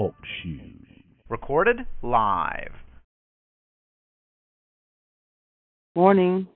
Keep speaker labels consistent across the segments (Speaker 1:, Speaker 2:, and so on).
Speaker 1: Talk shoes.
Speaker 2: Recorded live.
Speaker 3: Morning.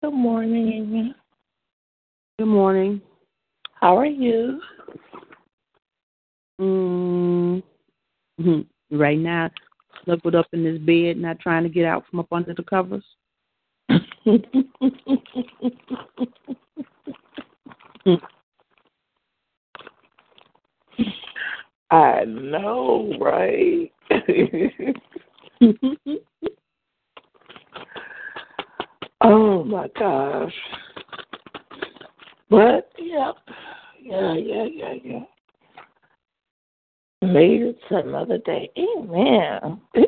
Speaker 4: Good morning.
Speaker 3: Good morning.
Speaker 4: How are you?
Speaker 3: Mm, right now, snuggled up in this bed, not trying to get out from up under the covers.
Speaker 4: I know, right? oh my gosh. But yep. Yeah, yeah, yeah, yeah. Made it to another day. Amen.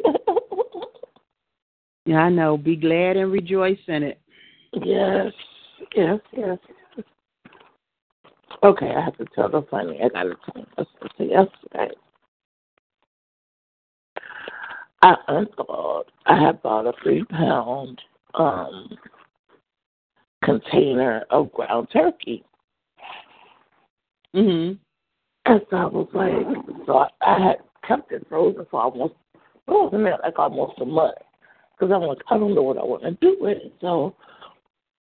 Speaker 3: yeah, I know. Be glad and rejoice in it.
Speaker 4: yes, yes, yes. yes. Okay, I have to tell the funny. I gotta tell you this yesterday. I unthawed. I had bought a three pound um container of ground turkey.
Speaker 3: Mhm.
Speaker 4: And so I was like, so I, I had kept it frozen for almost, frozen it like almost a month. Because I'm like, I don't know what I want to do with it. So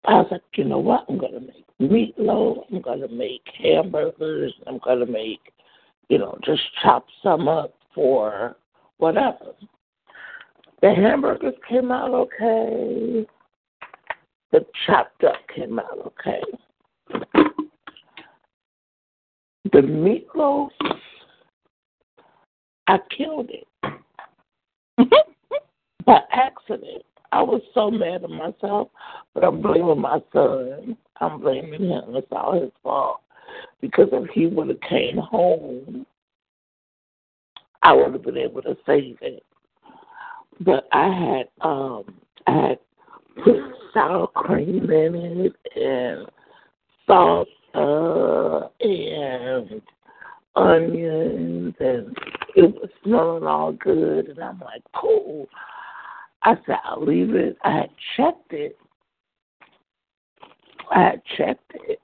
Speaker 4: I was like, you know what? I'm going to make meatloaf. I'm going to make hamburgers. I'm going to make, you know, just chop some up for whatever. The hamburgers came out okay. The chopped up came out okay. The meatloaf, I killed it by accident. I was so mad at myself, but I'm blaming my son. I'm blaming him. It's all his fault. Because if he would have came home, I would have been able to save it. But I had um I had put sour cream in it and salt uh, and onions, and it was smelling all good. And I'm like, cool. I said, I'll leave it. I had checked it. I had checked it.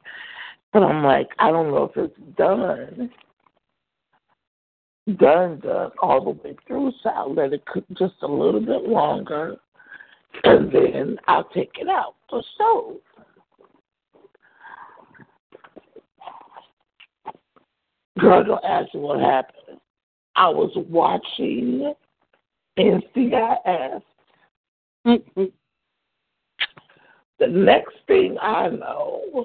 Speaker 4: But I'm like, I don't know if it's done. Done, done all the way through. So I'll let it cook just a little bit longer. And then I'll take it out for stove. Girl, don't ask me what happened. I was watching NCIS. The next thing I know,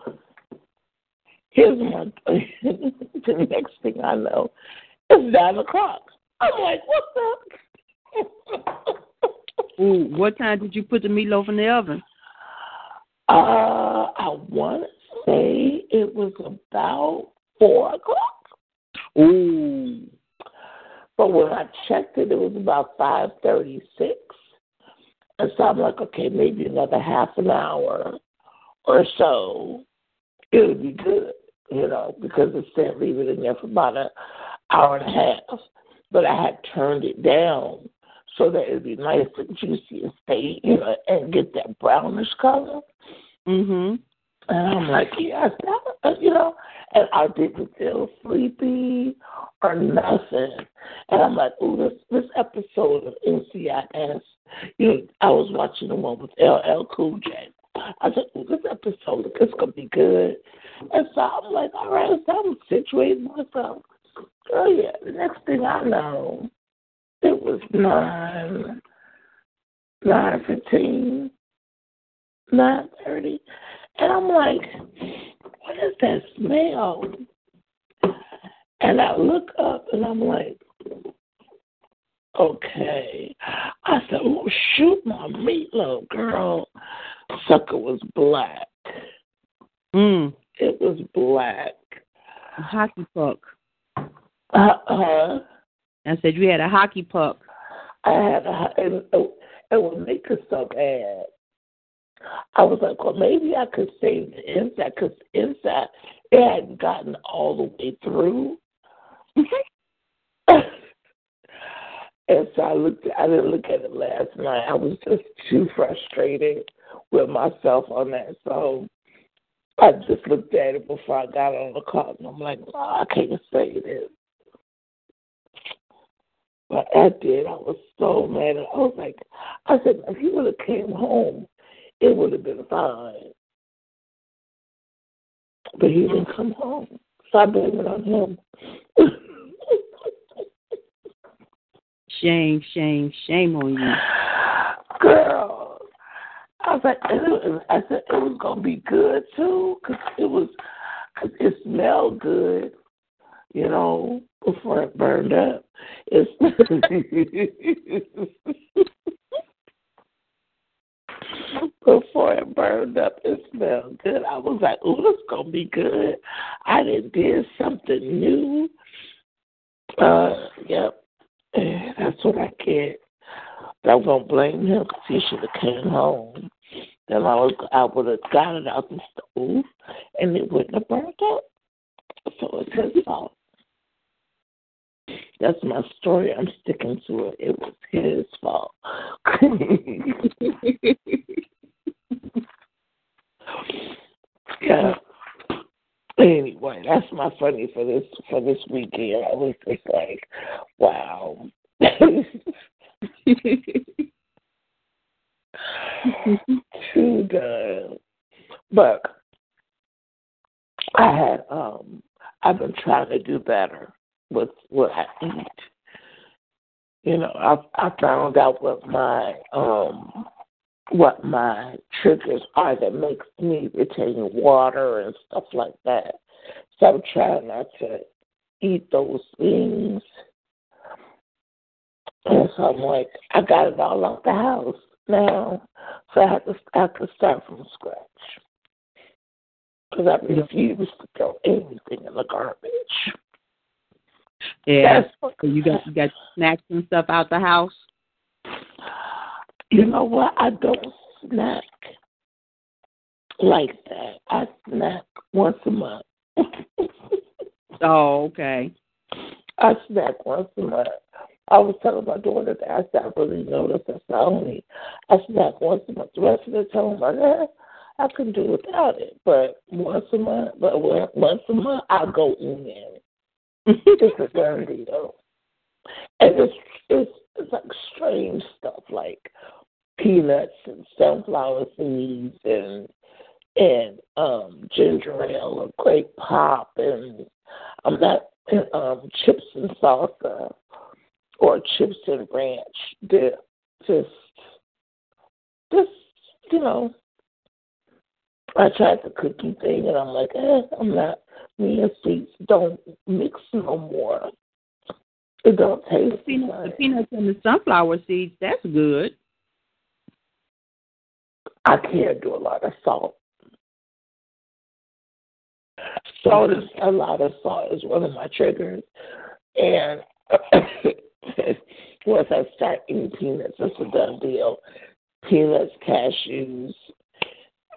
Speaker 4: here's my the next thing I know, it's nine o'clock. I'm like, what
Speaker 3: the? Ooh, what time did you put the meatloaf in the oven?
Speaker 4: Uh, I want to say it was about four o'clock.
Speaker 3: Ooh.
Speaker 4: But when I checked it, it was about five thirty-six. And so I'm like, okay, maybe another half an hour or so, it would be good, you know, because it said leave it in there for about an hour and a half. But I had turned it down so that it'd be nice and juicy and stay, you know, and get that brownish color.
Speaker 3: Mhm.
Speaker 4: And I'm like, yes, that, you know, and I didn't feel sleepy or nothing. And I'm like, ooh, this this episode of NCIS, you know, I was watching the one with LL Cool J. I said, ooh, this episode is gonna be good. And so I'm like, all right, so I'm situating myself. Oh yeah, the next thing I know, it was nine, nine fifteen, nine thirty, and I'm like, what is that smell? And I look up and I'm like, okay. I said, oh, shoot my meatloaf, girl. Sucker was black.
Speaker 3: Mm.
Speaker 4: It was black.
Speaker 3: Hockey puck.
Speaker 4: Uh-huh.
Speaker 3: I said you had a hockey puck.
Speaker 4: I had a, and it would make us so bad. I was like, well, maybe I could save the inside because inside it hadn't gotten all the way through. and so I looked. I didn't look at it last night. I was just too frustrated with myself on that. So I just looked at it before I got on the call, and I'm like, no, I can't say this. But I did. I was so mad. I was like, I said, if he would have came home, it would have been fine. But he didn't come home. So I blame it on him.
Speaker 3: shame, shame, shame on you.
Speaker 4: Girl. I was like, I said it was gonna be good too, cause it was, it smelled good, you know, before it burned up. It's before it burned up, it smelled good. I was like, "Oh, this gonna be good." I did did something new. Uh, yep, that's what I get. But I'm gonna blame him because he should have came home. Then I was, I would have got it out the stove, and it wouldn't have burned up. So it's his fault. That's my story. I'm sticking to it. It was his fault. yeah. Anyway, that's my funny for this for this weekend. I was just like, wow. Too done. But I had um I've been trying to do better with what I eat. You know, I I found out what my um what my triggers are that makes me retain water and stuff like that. So I'm trying not to eat those things. And so I'm like, I got it all out the house now, so I have to I have to start from scratch because I refuse to throw anything in the garbage.
Speaker 3: Yeah. You got you got snacks and stuff out the house.
Speaker 4: You know what? I don't snack like that. I snack once a month.
Speaker 3: oh, okay.
Speaker 4: I snack once a month. I was telling my daughter that I said I really noticed that's not only I snack once a month. The rest of the time, I'm like, eh, I can do without it. But once a month, but once a month, I'll go in it's a done deal. And it's it's it's like strange stuff like peanuts and sunflower seeds and and um ginger ale or grape pop and um that um chips and salsa or chips and ranch dip. Just just you know, I tried the cookie thing, and I'm like, eh, I'm not. Seeds don't mix no more. It don't taste
Speaker 3: The peanuts,
Speaker 4: the
Speaker 3: the peanuts and the sunflower seeds, that's good.
Speaker 4: I can't do a lot of salt. Salt is a lot of salt is one of my triggers, and once I start eating peanuts, it's a done deal. Peanuts, cashews.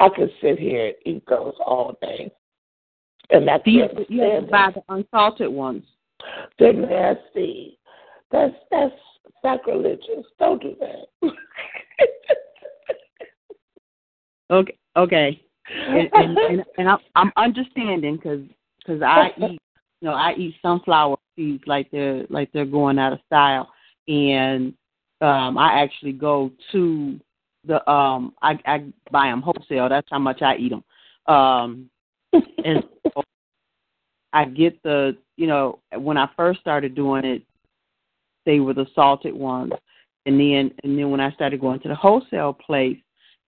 Speaker 4: I could sit here and eat those all day, and that's
Speaker 3: Do you, have to buy the unsalted ones.
Speaker 4: They're nasty. That's that's sacrilegious. Don't do that.
Speaker 3: Okay, okay. And and, and, and I'm, I'm understanding because cause I eat, you know, I eat sunflower seeds like they're like they're going out of style, and um I actually go to the um I I buy them wholesale. That's how much I eat them. Um, and I get the you know when I first started doing it, they were the salted ones, and then and then when I started going to the wholesale place,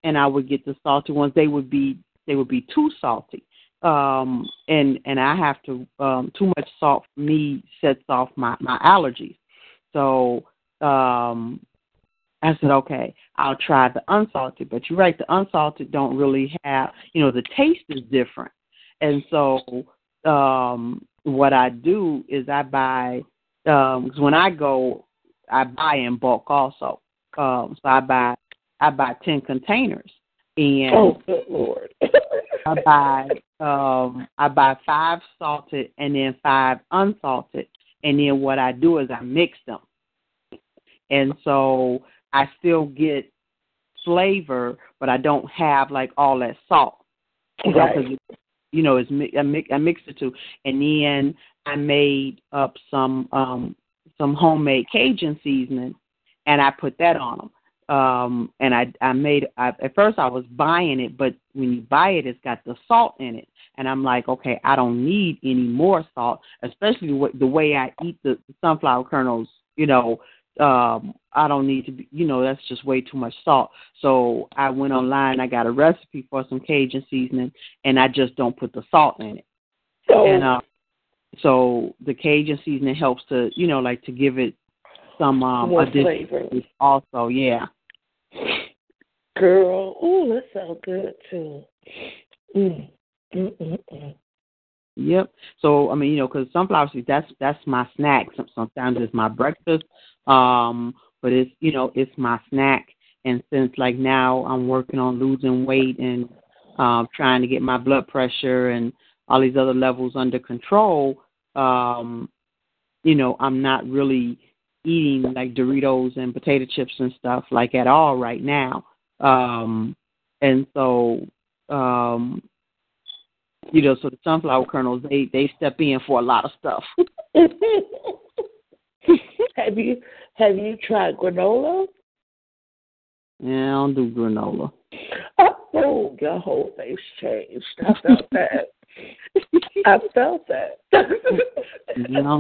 Speaker 3: and I would get the salty ones, they would be they would be too salty, um, and and I have to um, too much salt for me sets off my my allergies, so um, I said okay, I'll try the unsalted. But you're right, the unsalted don't really have you know the taste is different, and so um, what I do is I buy um 'cause when I go, I buy in bulk also. Um, so I buy I buy ten containers, and
Speaker 4: oh, good lord.
Speaker 3: I buy um I buy five salted and then five unsalted, and then what I do is I mix them, and so I still get flavor, but I don't have like all that salt. You know, 'cause
Speaker 4: Right.
Speaker 3: You know, it's mi- I mix I mixed the two, and then I made up some um some homemade Cajun seasoning, and I put that on them. Um, and I I made I, at first I was buying it, but when you buy it, it's got the salt in it, and I'm like, okay, I don't need any more salt, especially what the way I eat the sunflower kernels. You know, um, I don't need to be, you know, that's just way too much salt. So I went online, I got a recipe for some Cajun seasoning, and I just don't put the salt in it.
Speaker 4: So,
Speaker 3: And uh, so the Cajun seasoning helps to, you know, like to give it some um
Speaker 4: more flavor.
Speaker 3: also, yeah.
Speaker 4: Girl, ooh, that sounds good too. Mm. Mm, mm, mm.
Speaker 3: Yep. So I mean, you know, because sunflower seeds that's that's my snack. Sometimes it's my breakfast, um, but it's you know it's my snack. And since like now I'm working on losing weight and um, trying to get my blood pressure and all these other levels under control, um, you know, I'm not really eating like Doritos and potato chips and stuff like at all right now. Um, and so um, you know, so the sunflower kernels they they step in for a lot of stuff.
Speaker 4: have you have you tried granola?
Speaker 3: yeah, I don't do granola.
Speaker 4: Oh, oh, your whole face changed. I felt that. I felt that.
Speaker 3: No,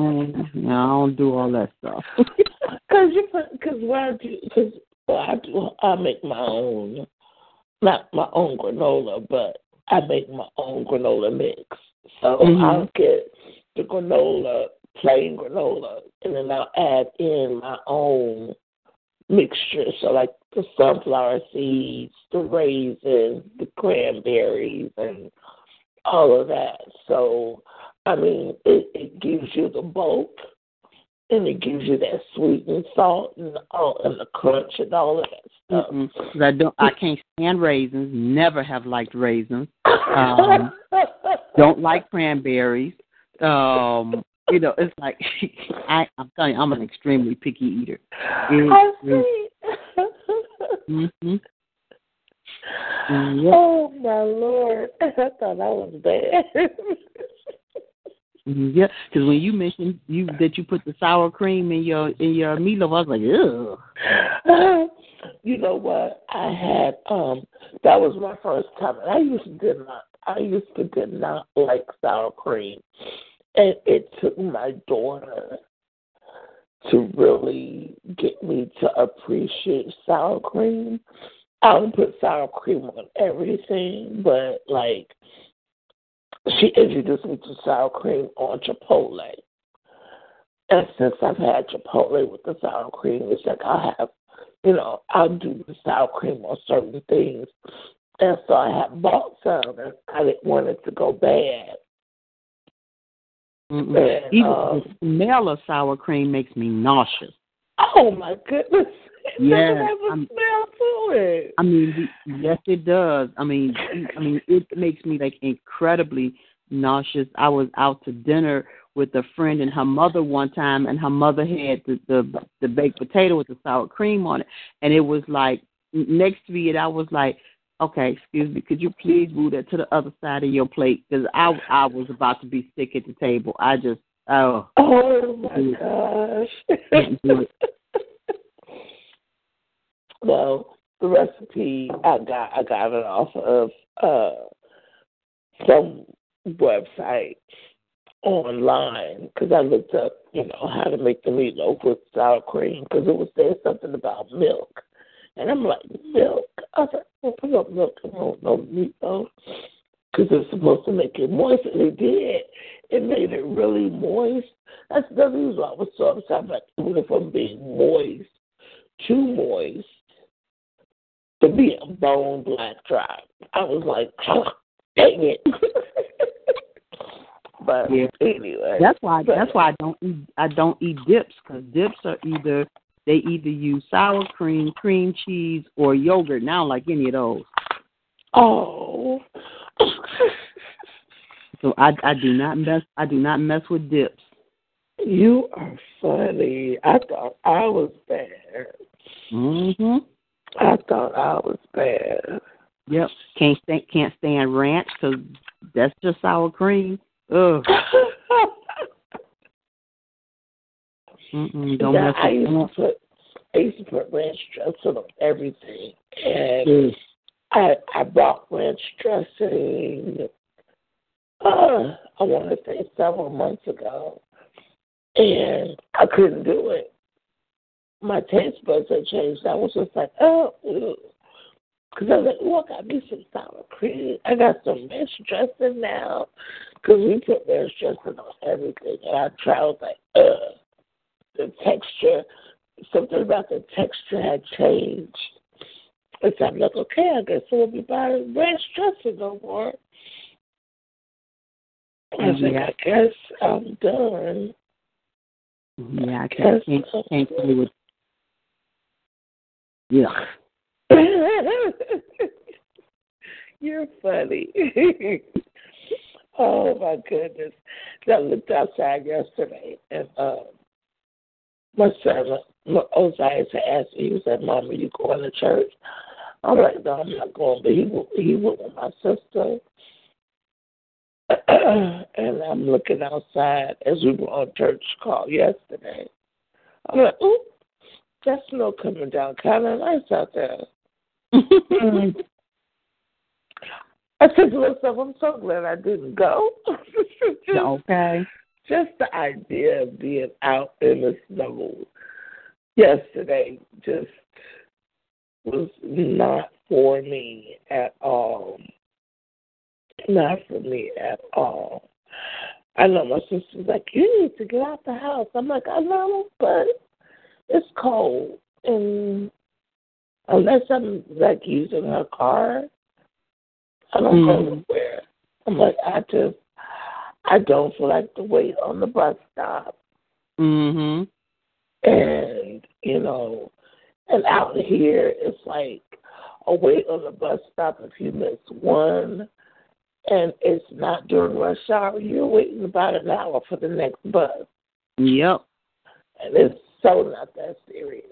Speaker 3: no, I don't do all that stuff.
Speaker 4: Cause you put, cause I do, cause well, I do, I make my own, not my own granola, but I make my own granola mix. So
Speaker 3: Mhm.
Speaker 4: I'll get the granola, plain granola, and then I'll add in my own mixture. So like the sunflower seeds, the raisins, the cranberries, and all of that. So I mean, it, it gives you the bulk and it gives you that sweet and salt and all and the crunch and all of that stuff.
Speaker 3: Mm-mm. I don't, I can't stand raisins. Never have liked raisins. Um, Don't like cranberries. Um, you know, it's like I, I'm telling you, I'm an extremely picky eater.
Speaker 4: I see.
Speaker 3: Mm-hmm.
Speaker 4: Oh my lord! I thought that was bad.
Speaker 3: Yeah, because when you mentioned you that you put the sour cream in your in your meatloaf, I was like, ugh.
Speaker 4: you know what? I had um that was my first time I used to did not I used to did not like sour cream. And it took my daughter to really get me to appreciate sour cream. I don't put sour cream on everything, but like she introduced me to sour cream on Chipotle. And since I've had Chipotle with the sour cream, it's like I have, you know, I'll do the sour cream on certain things. And so I have bought some, and I didn't want it to go bad. And,
Speaker 3: Even
Speaker 4: um,
Speaker 3: the smell of sour cream makes me nauseous.
Speaker 4: Oh my goodness! It
Speaker 3: Yes,
Speaker 4: doesn't have a
Speaker 3: I'm-
Speaker 4: smell to it.
Speaker 3: I mean, yes, it does. I mean, I mean, it makes me like incredibly nauseous. I was out to dinner with a friend and her mother one time, and her mother had the the, the baked potato with the sour cream on it, and it was like next to it. I was like, okay, excuse me, could you please move that to the other side of your plate because I I was about to be sick at the table. I just oh
Speaker 4: Oh my gosh! Well, the recipe I got I got it off of uh some website online because I looked up you know how to make the meatloaf with sour cream because it was saying something about milk, and I'm like milk. I was like, well, put up milk no no meatloaf because it's supposed to make it moist, and it did. It made it really moist. That's the reason why I was so upset it went from being moist, too moist, to be a bone black dry. I was like, dang it. but
Speaker 3: Yeah.
Speaker 4: anyway,
Speaker 3: That's why. That's why I don't eat. I don't eat dips because dips are either they either use sour cream, cream cheese, or yogurt. Now, like any of those.
Speaker 4: oh,
Speaker 3: So I I do not mess. I do not mess with dips.
Speaker 4: you are funny. I thought I was bad.
Speaker 3: Mhm.
Speaker 4: I thought I was bad.
Speaker 3: Yep. Can't stand can't stand ranch because that's just sour cream. Ugh. Mm-mm, don't
Speaker 4: Yeah,
Speaker 3: mess
Speaker 4: I used to put I used to put ranch dressing on everything, and
Speaker 3: Mm.
Speaker 4: I I bought ranch dressing. Uh, I want to say several months ago, and I couldn't do it. My taste buds had changed. I was just like, oh, because I was like, oh, I got me some sour cream. I got some ranch dressing now, because we put ranch dressing on everything, and I tried. I was like, ugh, the texture something about the texture had changed. And so I'm like, okay, I guess I won't be buying ranch dressing no more. I was like. I guess I'm done.
Speaker 3: Yeah, I can't can't, can't with. Yeah.
Speaker 4: You're funny. oh my goodness. I looked outside yesterday and um my son my Osiris asked me, he said, Mom, are you going to church? I'm like, No, I'm not going but he he went with my sister. and I'm looking outside as we were on church call yesterday. I'm like, ooh, that snow coming down kind of nice out there. Mm-hmm. I said to myself, I'm so glad I didn't go. just,
Speaker 3: okay.
Speaker 4: just the idea of being out in the snow yesterday just was not for me at all. Not for me at all. I know my sister's like, you need to get out the house. I'm like, I know, but it's cold, and unless I'm like using her car, I don't go
Speaker 3: Mhm.
Speaker 4: nowhere. I'm like, I just, I don't feel like to wait on the bus stop,
Speaker 3: Mhm.
Speaker 4: and you know, and out here it's like a wait on the bus stop if you miss one. And it's not during rush hour. You're waiting about an hour for the next bus.
Speaker 3: Yep.
Speaker 4: and it's so not that serious.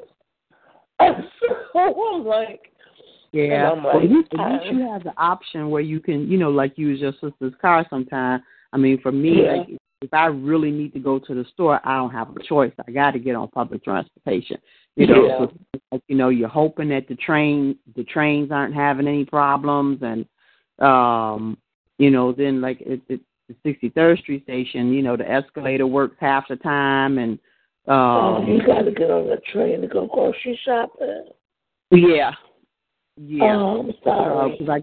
Speaker 4: so I'm like,
Speaker 3: Yeah.
Speaker 4: I'm
Speaker 3: well,
Speaker 4: like,
Speaker 3: at least, at
Speaker 4: I-
Speaker 3: least you have the option where you can, you know, like use your sister's car sometime. I mean, for me,
Speaker 4: Yeah.
Speaker 3: like if I really need to go to the store, I don't have a choice. I got to get on public transportation. You know,
Speaker 4: Yeah.
Speaker 3: so, like, you know, you're hoping that the train, the trains aren't having any problems, and um, you know, then like it, it, the 63rd Street station, you know, the escalator works half the time, and
Speaker 4: oh,
Speaker 3: um,
Speaker 4: you got to get on the train to go grocery shopping.
Speaker 3: yeah, Yeah.
Speaker 4: Oh, I'm sorry.
Speaker 3: Because I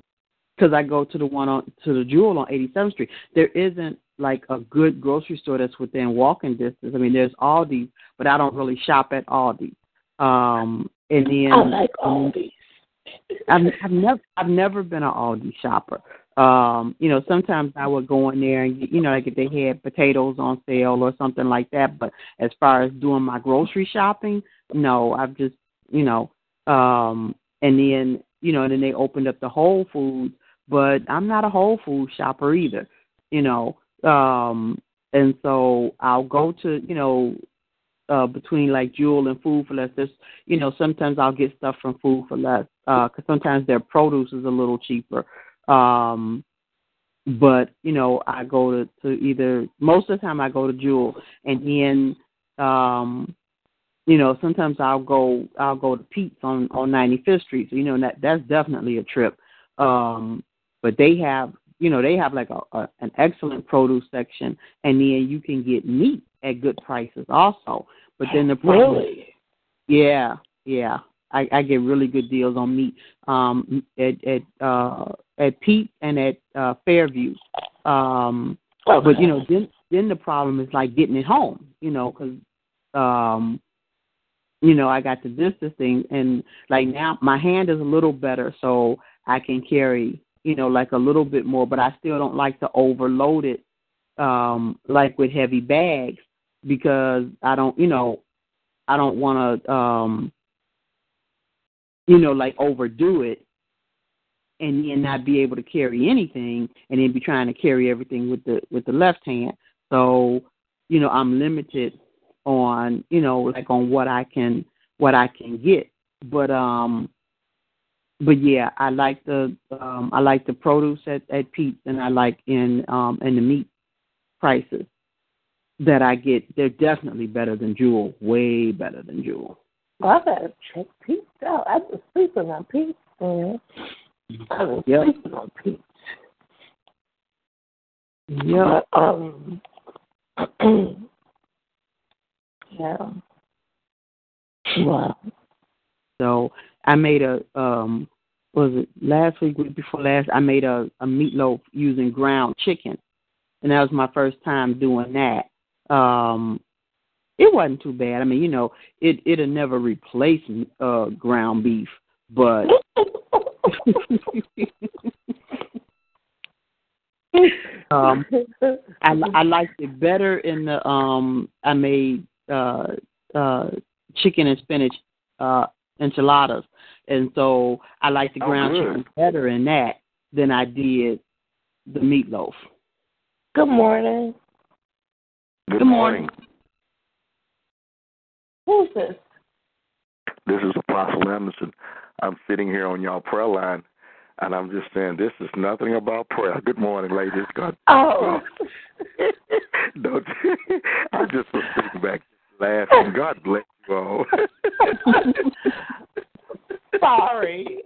Speaker 3: because I go to the one on to the Jewel on 87th Street. There isn't like a good grocery store that's within walking distance. I mean, there's Aldi, but I don't really shop at Aldi. Um, and then
Speaker 4: I like Aldi.
Speaker 3: I've, I've never I've never been an Aldi shopper. Um, you know, sometimes I would go in there and you know, like if they had potatoes on sale or something like that. But as far as doing my grocery shopping, no, I've just you know, um, and then you know, and then they opened up the Whole Foods, but I'm not a Whole Food shopper either. You know, um, and so I'll go to you know uh, between like Jewel and Food for Less. There's, you know, sometimes I'll get stuff from Food for Less because uh, sometimes their produce is a little cheaper. Um, but you know, I go to, to either most of the time I go to Jewel, and then um, you know, sometimes I'll go I'll go to Pete's on on 95th Street. So you know that that's definitely a trip. Um, but they have you know they have like a, a an excellent produce section, and then you can get meat at good prices also. But then the problem,
Speaker 4: Really?
Speaker 3: yeah, yeah, I, I get really good deals on meat um, at at uh, at Pete and at uh, Fairview. Um,
Speaker 4: Okay.
Speaker 3: but you know, then then the problem is like getting it home. You know, because um, you know I got the distance thing, and like now my hand is a little better, so I can carry you know like a little bit more. But I still don't like to overload it um, like with heavy bags because I don't you know I don't want to um, you know like overdo it and then not be able to carry anything and then be trying to carry everything with the with the left hand so you know i'm limited on you know like on what i can what i can get but um but yeah i like the um i like the produce at at pete's and i like in um and the meat prices that i get they're definitely better than jewel way better than jewel
Speaker 4: Well, I gotta check Pete's out. I was sleeping on Pete's. I was
Speaker 3: Yep.
Speaker 4: sleeping on Pete's.
Speaker 3: yeah
Speaker 4: But, um, yeah. Wow.
Speaker 3: So I made a um was it last week, week before last, I made a, a meatloaf using ground chicken. And that was my first time doing that. Um it wasn't too bad. I mean, you know, it it'll never replace uh ground beef, but um I I liked it better in the um I made uh uh chicken and spinach uh enchiladas. And so I like the
Speaker 4: Oh,
Speaker 3: ground
Speaker 4: good.
Speaker 3: chicken better in that than I did the meatloaf.
Speaker 4: Good morning.
Speaker 3: Good morning.
Speaker 4: Who's this?
Speaker 5: This is Apostle Anderson. I'm sitting here on y'all prayer line, and I'm just saying this is nothing about prayer. Good morning, ladies. God,
Speaker 4: Oh.
Speaker 5: don't. I just was sitting back laughing. God bless you all.
Speaker 4: Sorry.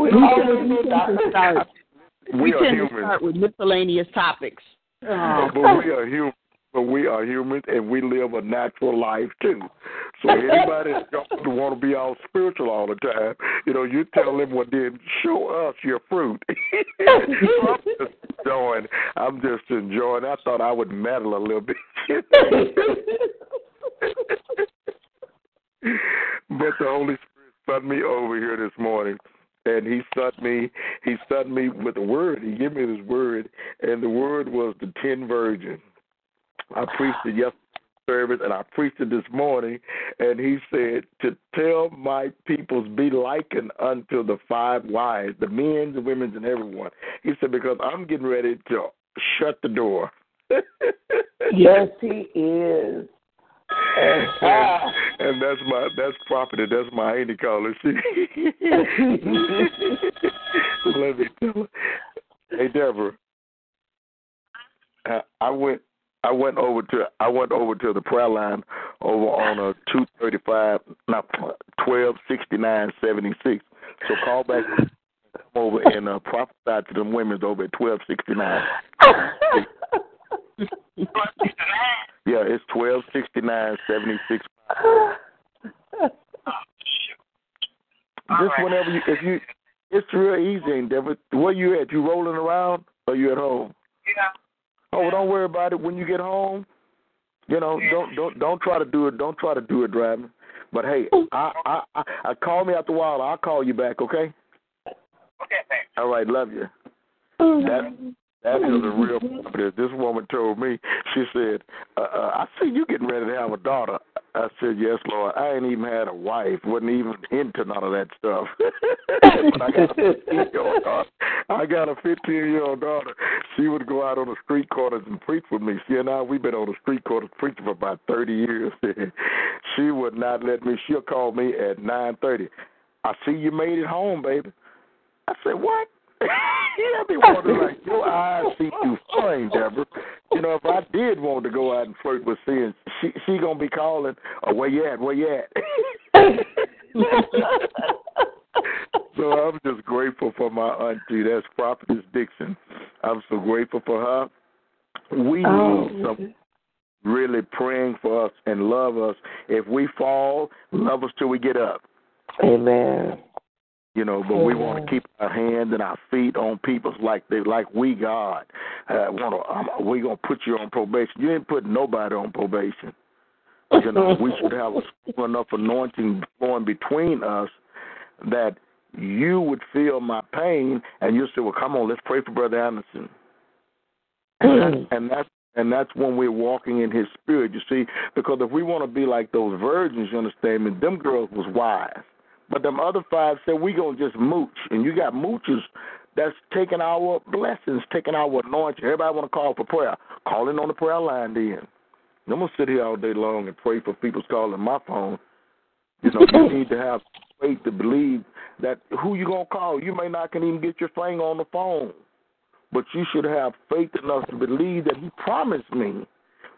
Speaker 4: We always do
Speaker 3: to start,
Speaker 5: we
Speaker 3: we
Speaker 5: are
Speaker 3: tend to start with miscellaneous topics. Um,
Speaker 5: but we are human. But we are humans, and we live a natural life too. So anybody that want to be all spiritual all the time, you know, you tell them, well, then show us your fruit. I'm just enjoying. I'm just enjoying. I thought I would meddle a little bit. but the Holy Spirit sent me over here this morning, and He sent me. He sent me with a word. He gave me this word, and the word was the ten virgins. I preached it yesterday service, and I preached it this morning, and He said to tell my peoples be likened unto the five wise, the men, the women, and everyone. He said because I'm getting ready to shut the door.
Speaker 4: yes, he is. And,
Speaker 5: and, and that's my that's property. That's my auntie caller. She let me tell her. Hey Deborah, uh, I went I went over to I went over to the prayer line over on a two thirty five not twelve sixty nine seventy six. So call back over and uh, prophesy to them women over at twelve sixty nine. Yeah, it's twelve sixty nine seventy six. just whenever you, if you, it's real easy, Deborah. Where you at? You rolling around or you at home?
Speaker 4: Yeah.
Speaker 5: Oh, don't worry about it. When you get home, you know, don't don't don't try to do it. Don't try to do it driving. But hey, I I I, I call me after a while. I'll call you back. Okay.
Speaker 4: Okay, thanks.
Speaker 5: All right. Love you. That that is a real. This woman told me. She said, uh, uh, "I see you getting ready to have a daughter." I said, "Yes, Lord. I ain't even had a wife. wasn't even into none of that stuff." but I got a fifteen-year-old daughter. I got a fifteen-year-old daughter. She would go out on the street corners and preach with me. She and I, we've been on the street corners preaching for about thirty years. she would not let me. She'll call me at nine thirty. I see you made it home, baby. I said, "What?" yeah, be wondering like your eyes see through flame, Deborah. You know, if I did want to go out and flirt with sin, she she gonna be calling, "Oh, where you at? Where you at?" so I'm just grateful for my auntie. That's Prophetess Dixon. I'm so grateful for her. We
Speaker 4: Oh.
Speaker 5: need some really praying for us and love us. If we fall, love us till we get up.
Speaker 4: Amen.
Speaker 5: You know, but we want to keep our hands and our feet on people like they like we God. Uh, want to um, we gonna put you on probation. You ain't putting nobody on probation. You know, we should have a enough anointing flowing between us that you would feel my pain and you say, "Well, come on, let's pray for Brother Anderson." And that's, and that's and that's when we're walking in His Spirit. You see, because if we want to be like those virgins, you understand me? Them girls was wise, but them other five said we gonna just mooch, and you got moochers that's taking our blessings, taking our anointing. Everybody want to call for prayer, calling on the prayer line. Then I'm gonna sit here all day long and pray for people's calling my phone. You know, you need to have faith to believe that who you gonna call. You may not can even get your thing on the phone, but you should have faith enough to believe that He promised me.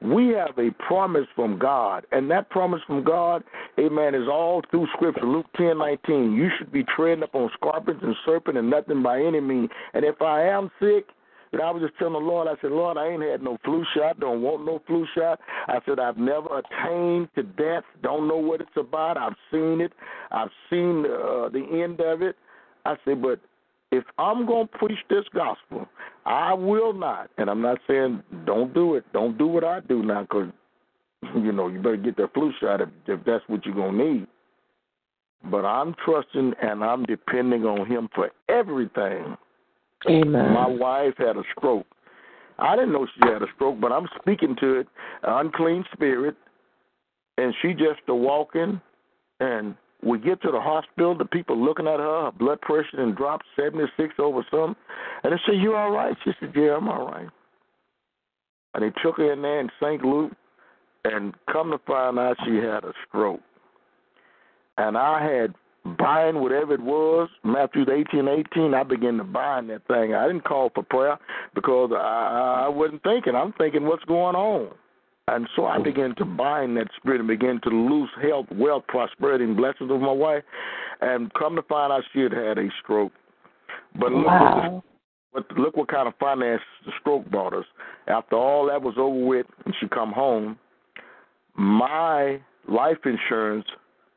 Speaker 5: We have a promise from God, and that promise from God, amen, is all through Scripture. Luke ten nineteen. You should be treading up on scorpions and serpents and nothing by any means. And if I am sick, and I was just telling the Lord, I said, Lord, I ain't had no flu shot, don't want no flu shot. I said, I've never attained to death, don't know what it's about. I've seen it, I've seen uh, the end of it. I said, but if I'm going to preach this gospel, I will not. And I'm not saying don't do it. Don't do what I do now because, you know, you better get that flu shot if, if that's what you're going to need. But I'm trusting and I'm depending on him for everything.
Speaker 4: Amen.
Speaker 5: My wife had a stroke. I didn't know she had a stroke, but I'm speaking to it, an unclean spirit, and she just a walking, and we get to the hospital, the people looking at her, her blood pressure and dropped 76 over some, and they say, you all right? She said, yeah, I'm all right. And they took her in there in St. Luke, and come to find out she had a stroke. And I had buying whatever it was, Matthew 18, 18, I began to bind that thing. I didn't call for prayer because I, I wasn't thinking. I'm thinking, what's going on? And so I began to bind that spirit and began to lose health, wealth, prosperity, and blessings of my wife. And come to find out she had had a stroke. But look,
Speaker 4: Wow.
Speaker 5: what, but look what kind of finance the stroke brought us. After all that was over with, and she come home, my life insurance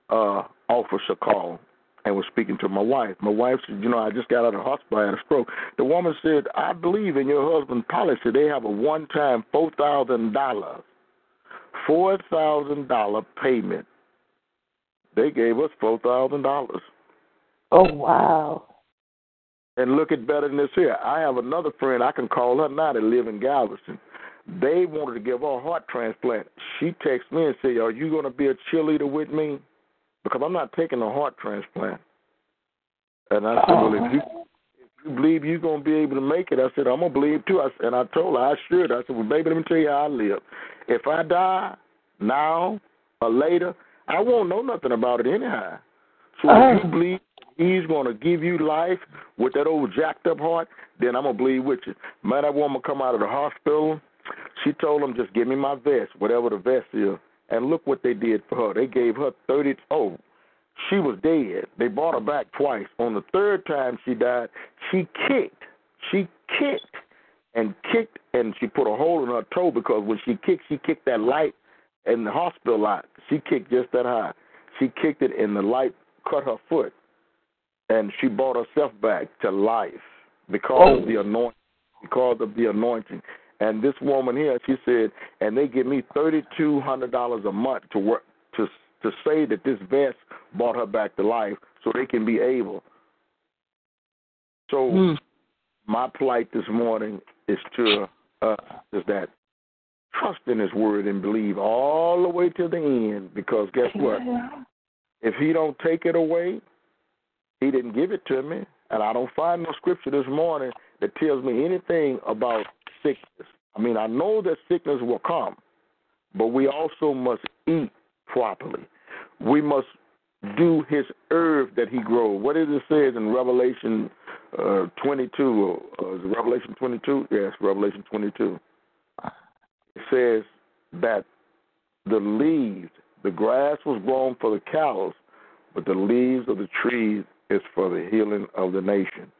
Speaker 5: uh, officer called and was speaking to my wife. My wife said, "You know, I just got out of the hospital. I had a stroke." The woman said, "I believe in your husband's policy. They have a one-time four thousand dollars, four thousand dollar payment. They gave us four thousand dollars."
Speaker 4: Oh wow.
Speaker 5: And look at better than this here. I have another friend. I can call her now that live in Galveston. They wanted to give her a heart transplant. She texted me and said, "Are you going to be a cheerleader with me?" Because I'm not taking a heart transplant. And I said, "Well, if you you believe you're going to be able to make it," I said, "I'm gonna believe too." I, s- and I told her I should. I said, "Well, baby, let me tell you how I live. If I die now or later, I won't know nothing about it anyhow. So if you uh-huh. believe he's going to give you life with that old jacked up heart, then I'm going to believe with you. Man, that woman come out of the hospital. She told him, just give me my vest, whatever the vest is. And look what they did for her. They gave her 30. Oh, she was dead. They brought her back twice. On the third time she died, she kicked. She kicked and kicked, and she put a hole in her toe because when she kicked, she kicked that light in the hospital light. She kicked just that high. She kicked it, and the light cut her foot. and she brought herself back to life because
Speaker 4: Oh.
Speaker 5: of the anointing. Because of the anointing. And this woman here, she said, and they give me thirty two hundred dollars a month to work to say that this vest brought her back to life, so they can be able. So
Speaker 3: Mm.
Speaker 5: my plight this morning is to uh, is that trust in His word and believe all the way to the end. Because guess what? If He don't take it away, He didn't give it to me, and I don't find no scripture this morning that tells me anything about sickness. I mean, I know that sickness will come, but we also must eat properly. We must do His herb that He grows. What does it says in Revelation uh, 22? Uh, is it Revelation 22? Yes, Revelation 22. It says that the leaves, the grass was grown for the cows, but the leaves of the trees is for the healing of the nation.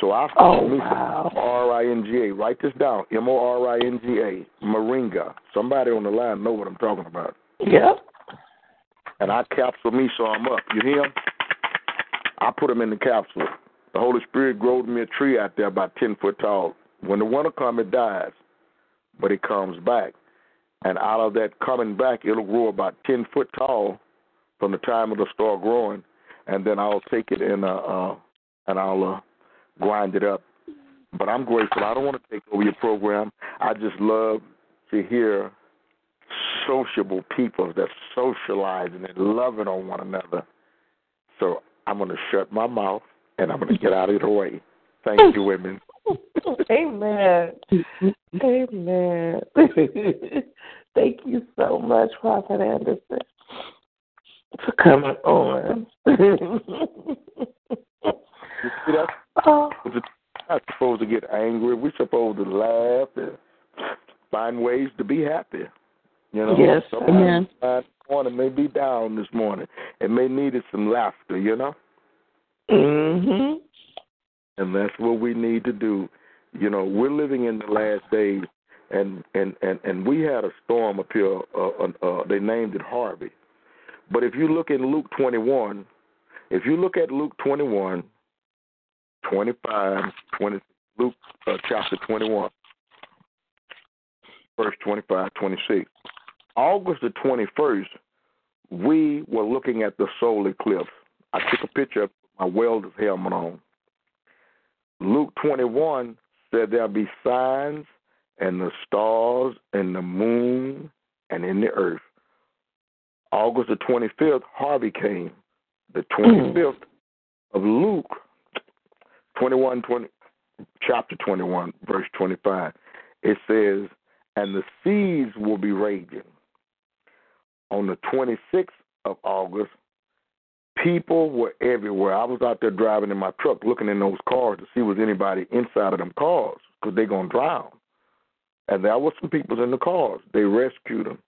Speaker 5: So I
Speaker 4: Oh,
Speaker 5: found me
Speaker 4: wow.
Speaker 5: some R I N G A. Write this down. M O R I N G A. Moringa. Somebody on the line know what I'm talking about.
Speaker 4: Yep.
Speaker 5: And I capsule me so I'm up. You hear? I put them in the capsule. The Holy Spirit growed me a tree out there about ten foot tall. When the winter comes, it dies, but it comes back. And out of that coming back, it'll grow about ten foot tall from the time it'll start growing. And then I'll take it and uh, uh and I'll uh, grind it up. But I'm grateful. I don't want to take over your program. I just love to hear sociable people that socializing and loving on one another. So I'm going to shut my mouth and I'm going to get out of the way. Thank you, women.
Speaker 4: Amen. Amen. Thank you so much, Prophet Anderson, for coming on.
Speaker 5: You see, that's
Speaker 4: oh,
Speaker 5: we're not supposed to get angry. We're supposed to laugh and find ways to be happy. You know,
Speaker 4: Yes,
Speaker 5: somebody
Speaker 3: amen.
Speaker 5: morning may be down this morning and may needed some laughter. You know.
Speaker 4: mhm.
Speaker 5: and that's what we need to do. You know, we're living in the last days, and and and and we had a storm up here. Uh, uh, uh, they named it Harvey, but if you look in Luke 21, if you look at Luke 21, 25, 20, Luke uh, chapter 21, verse 25, 26, August the 21st, we were looking at the solar eclipse. I took a picture of my welder's helmet on. Luke 21 said there'll be signs and the stars and the moon and in the earth. August the 25th, Harvey came. The mm. 25th of Luke 21, 20, chapter 21, verse 25, it says, and the seas will be raging. On the 26th of August, people were everywhere. I was out there driving in my truck looking in those cars to see was anybody inside of them cars because they're going to drown. And there were some people in the cars. They rescued them.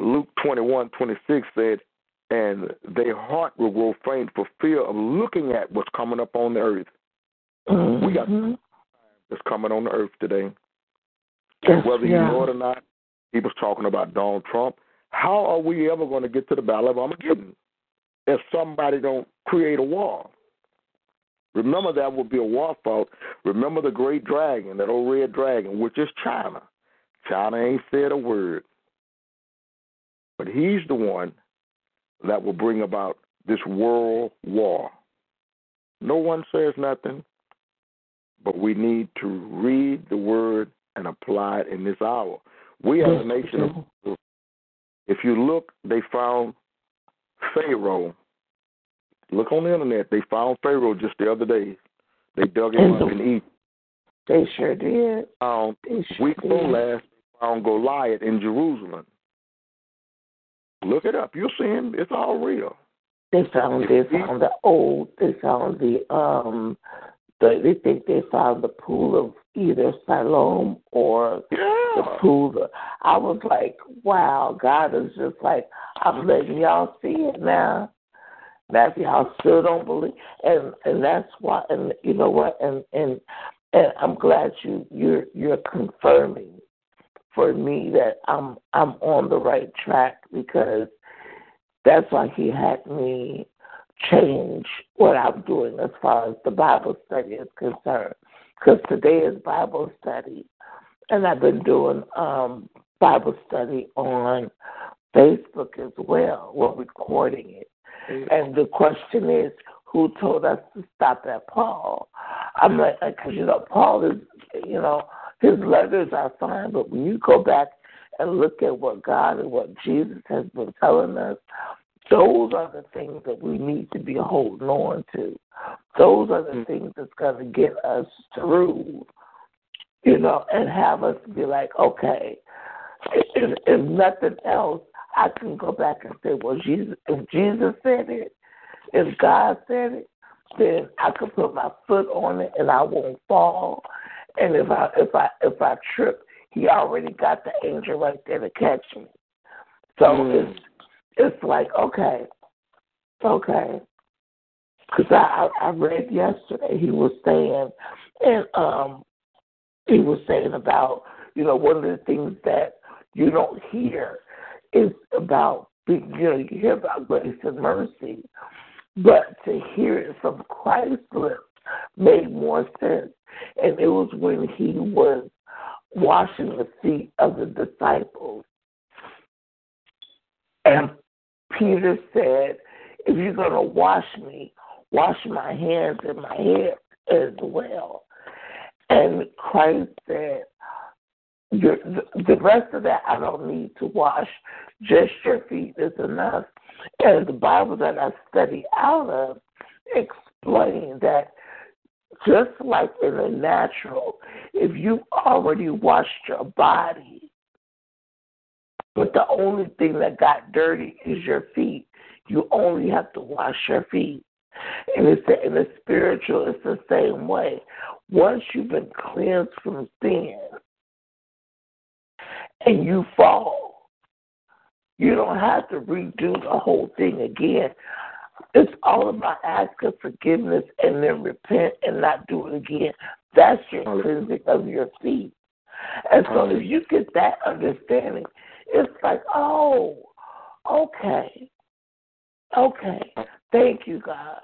Speaker 5: Luke 21, 26 said, and their heart will grow faint for fear of looking at what's coming up on the earth. We got
Speaker 4: Mhm.
Speaker 5: that's coming on the earth today.
Speaker 4: Yes,
Speaker 5: Whether you
Speaker 4: yeah.
Speaker 5: know it or not, people's talking about Donald Trump. How are we ever going to get to the Battle of Armageddon if somebody don't create a war? Remember that will be a war fought. Remember the great dragon, that old red dragon, which is China. China ain't said a word. But he's the one that will bring about this world war. No one says nothing, but we need to read the word and apply it in this hour. We as a nation of. If you look, they found Pharaoh. Look on the internet. They found Pharaoh just the other day. They dug him
Speaker 4: And
Speaker 5: up in Egypt.
Speaker 4: They sure did.
Speaker 5: Found
Speaker 4: They sure
Speaker 5: week before last, they found Goliath in Jerusalem. Look it up. You'll see him. It's all real.
Speaker 4: They found they found the old. They found the um. The, they think they found the pool of either Siloam or the
Speaker 5: Yeah.
Speaker 4: pool. Of, I was like, wow, God is just like, I'm letting y'all see it now. That's y'all still don't believe, and and that's why. And you know what? And and and I'm glad you you're you're confirming for me that I'm I'm on the right track because that's why he had me change what I'm doing as far as the Bible study is concerned. Because today is Bible study, and I've been doing um, Bible study on Facebook as well. We're recording it. And the question is, who told us to stop at Paul? I'm like, because you know, Paul is, you know, his letters are fine, but when you go back and look at what God and what Jesus has been telling us, those are the things that we need to be holding on to. Those are the mm-hmm. things that's going to get us through, you know, and have us be like, okay, if, if nothing else, I can go back and say, well, Jesus, if Jesus said it, if God said it, then I can put my foot on it and I won't fall. And if I if I if I trip, He already got the angel right there to catch me. So mm. it's it's like okay, okay. Because I, I read yesterday he was saying, and um, he was saying about you know one of the things that you don't hear is about you know you hear about grace and mercy, but to hear it from Christ's lips made more sense. And it was when he was washing the feet of the disciples. And Peter said, If you're going to wash me, wash my hands and my head as well. And Christ said, the rest of that I don't need to wash. Just your feet is enough. And the Bible that I study out of explain that just like in the natural, if you've already washed your body, but the only thing that got dirty is your feet, you only have to wash your feet. And it's the, in the spiritual, it's the same way. Once you've been cleansed from sin and you fall, you don't have to redo the whole thing again. It's all about asking forgiveness and then repent and not do it again. That's your cleansing of your feet. And so if you get that understanding, it's like, oh, okay, okay, thank you, God.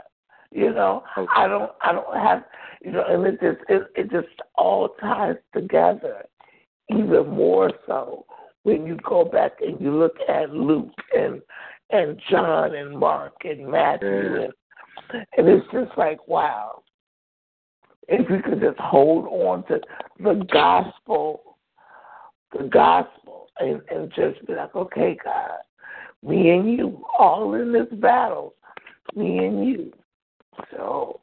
Speaker 4: You know, I don't, I don't have, you know, and it just, it, it just all ties together, even more so when you go back and you look at Luke and and John and Mark and Matthew and and it's just like wow. If we could just hold on to the gospel, the gospel, and, and just be like, okay, God, me and you, all in this battle, me and you. So,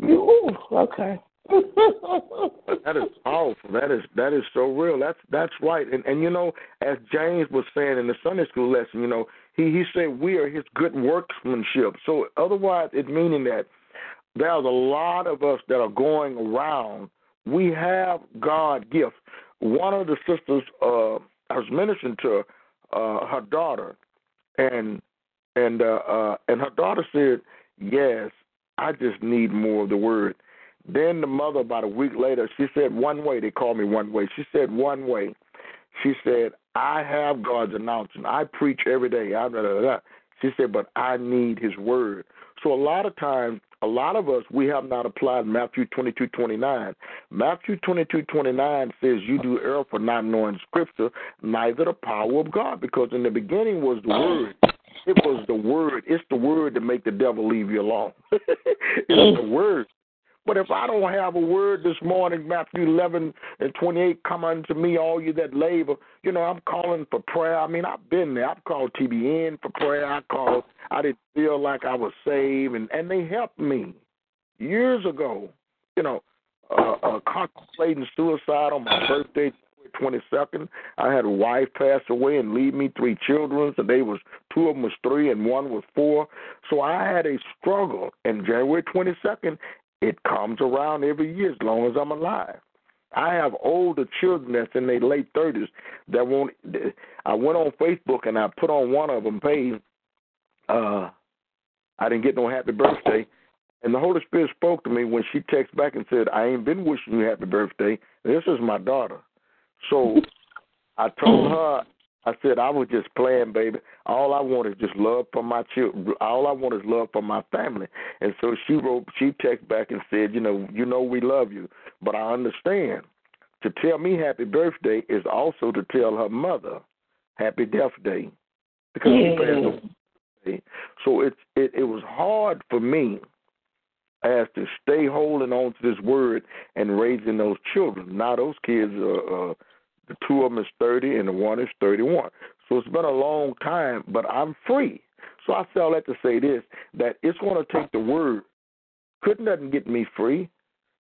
Speaker 4: you okay?
Speaker 5: that is powerful. That is that is so real. That's that's right. And and you know, as James was saying in the Sunday school lesson, you know, he he said we are his good workmanship. So otherwise, it meaning that there's a lot of us that are going around. We have God gift. One of the sisters, uh, I was ministering to uh, her daughter, and and uh, uh, and her daughter said, "Yes, I just need more of the word." Then the mother, about a week later, she said, One way, they call me one way. She said, One way. She said, I have God's announcement. I preach every day. I, blah, blah, blah. She said, But I need His word. So a lot of times, a lot of us, we have not applied Matthew twenty two twenty nine. Matthew twenty two twenty nine says, You do err for not knowing Scripture, neither the power of God. Because in the beginning was the Word. It was the Word. It's the Word to make the devil leave you alone. it's the mm. Word. But if I don't have a word this morning, Matthew 11 and 28, come unto me, all you that labor. You know, I'm calling for prayer. I mean, I've been there. I've called TBN for prayer. I called, I didn't feel like I was saved, and, and they helped me years ago. You know, uh, uh, contemplating suicide on my birthday, 22nd. I had a wife pass away and leave me three children. So they was two of them was three and one was four. So I had a struggle. And January 22nd, it comes around every year as long as I'm alive. I have older children that's in their late thirties that won't. I went on Facebook and I put on one of them page. Uh, I didn't get no happy birthday, and the Holy Spirit spoke to me when she texted back and said, "I ain't been wishing you happy birthday. This is my daughter." So I told her, I said I was just playing, baby. All I want is just love for my children. All I want is love for my family. And so she wrote, she texted back and said, you know, you know we love you, but I understand. To tell me happy birthday is also to tell her mother happy death day because she passed away. So it's it, it was hard for me as to stay holding on to this word and raising those children. Now those kids are. Uh, the two of them is 30 and the one is 31. So it's been a long time, but I'm free. So I say all that to say this that it's going to take the word. Couldn't nothing get me free.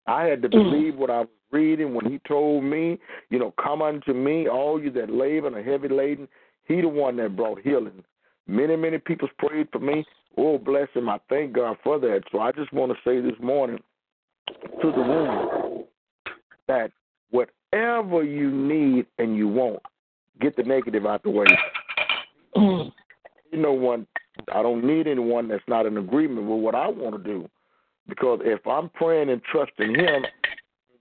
Speaker 5: I had to mm. believe what I was reading when he told me, you know, come unto me, all you that labor and are heavy laden. He the one that brought healing. Many, many people prayed for me. Oh, bless him. I thank God for that. So I just want to say this morning to the room that whatever you need and you want, get the negative out the way. you know one I don't need anyone that's not in agreement with what I want to do. Because if I'm praying and trusting him,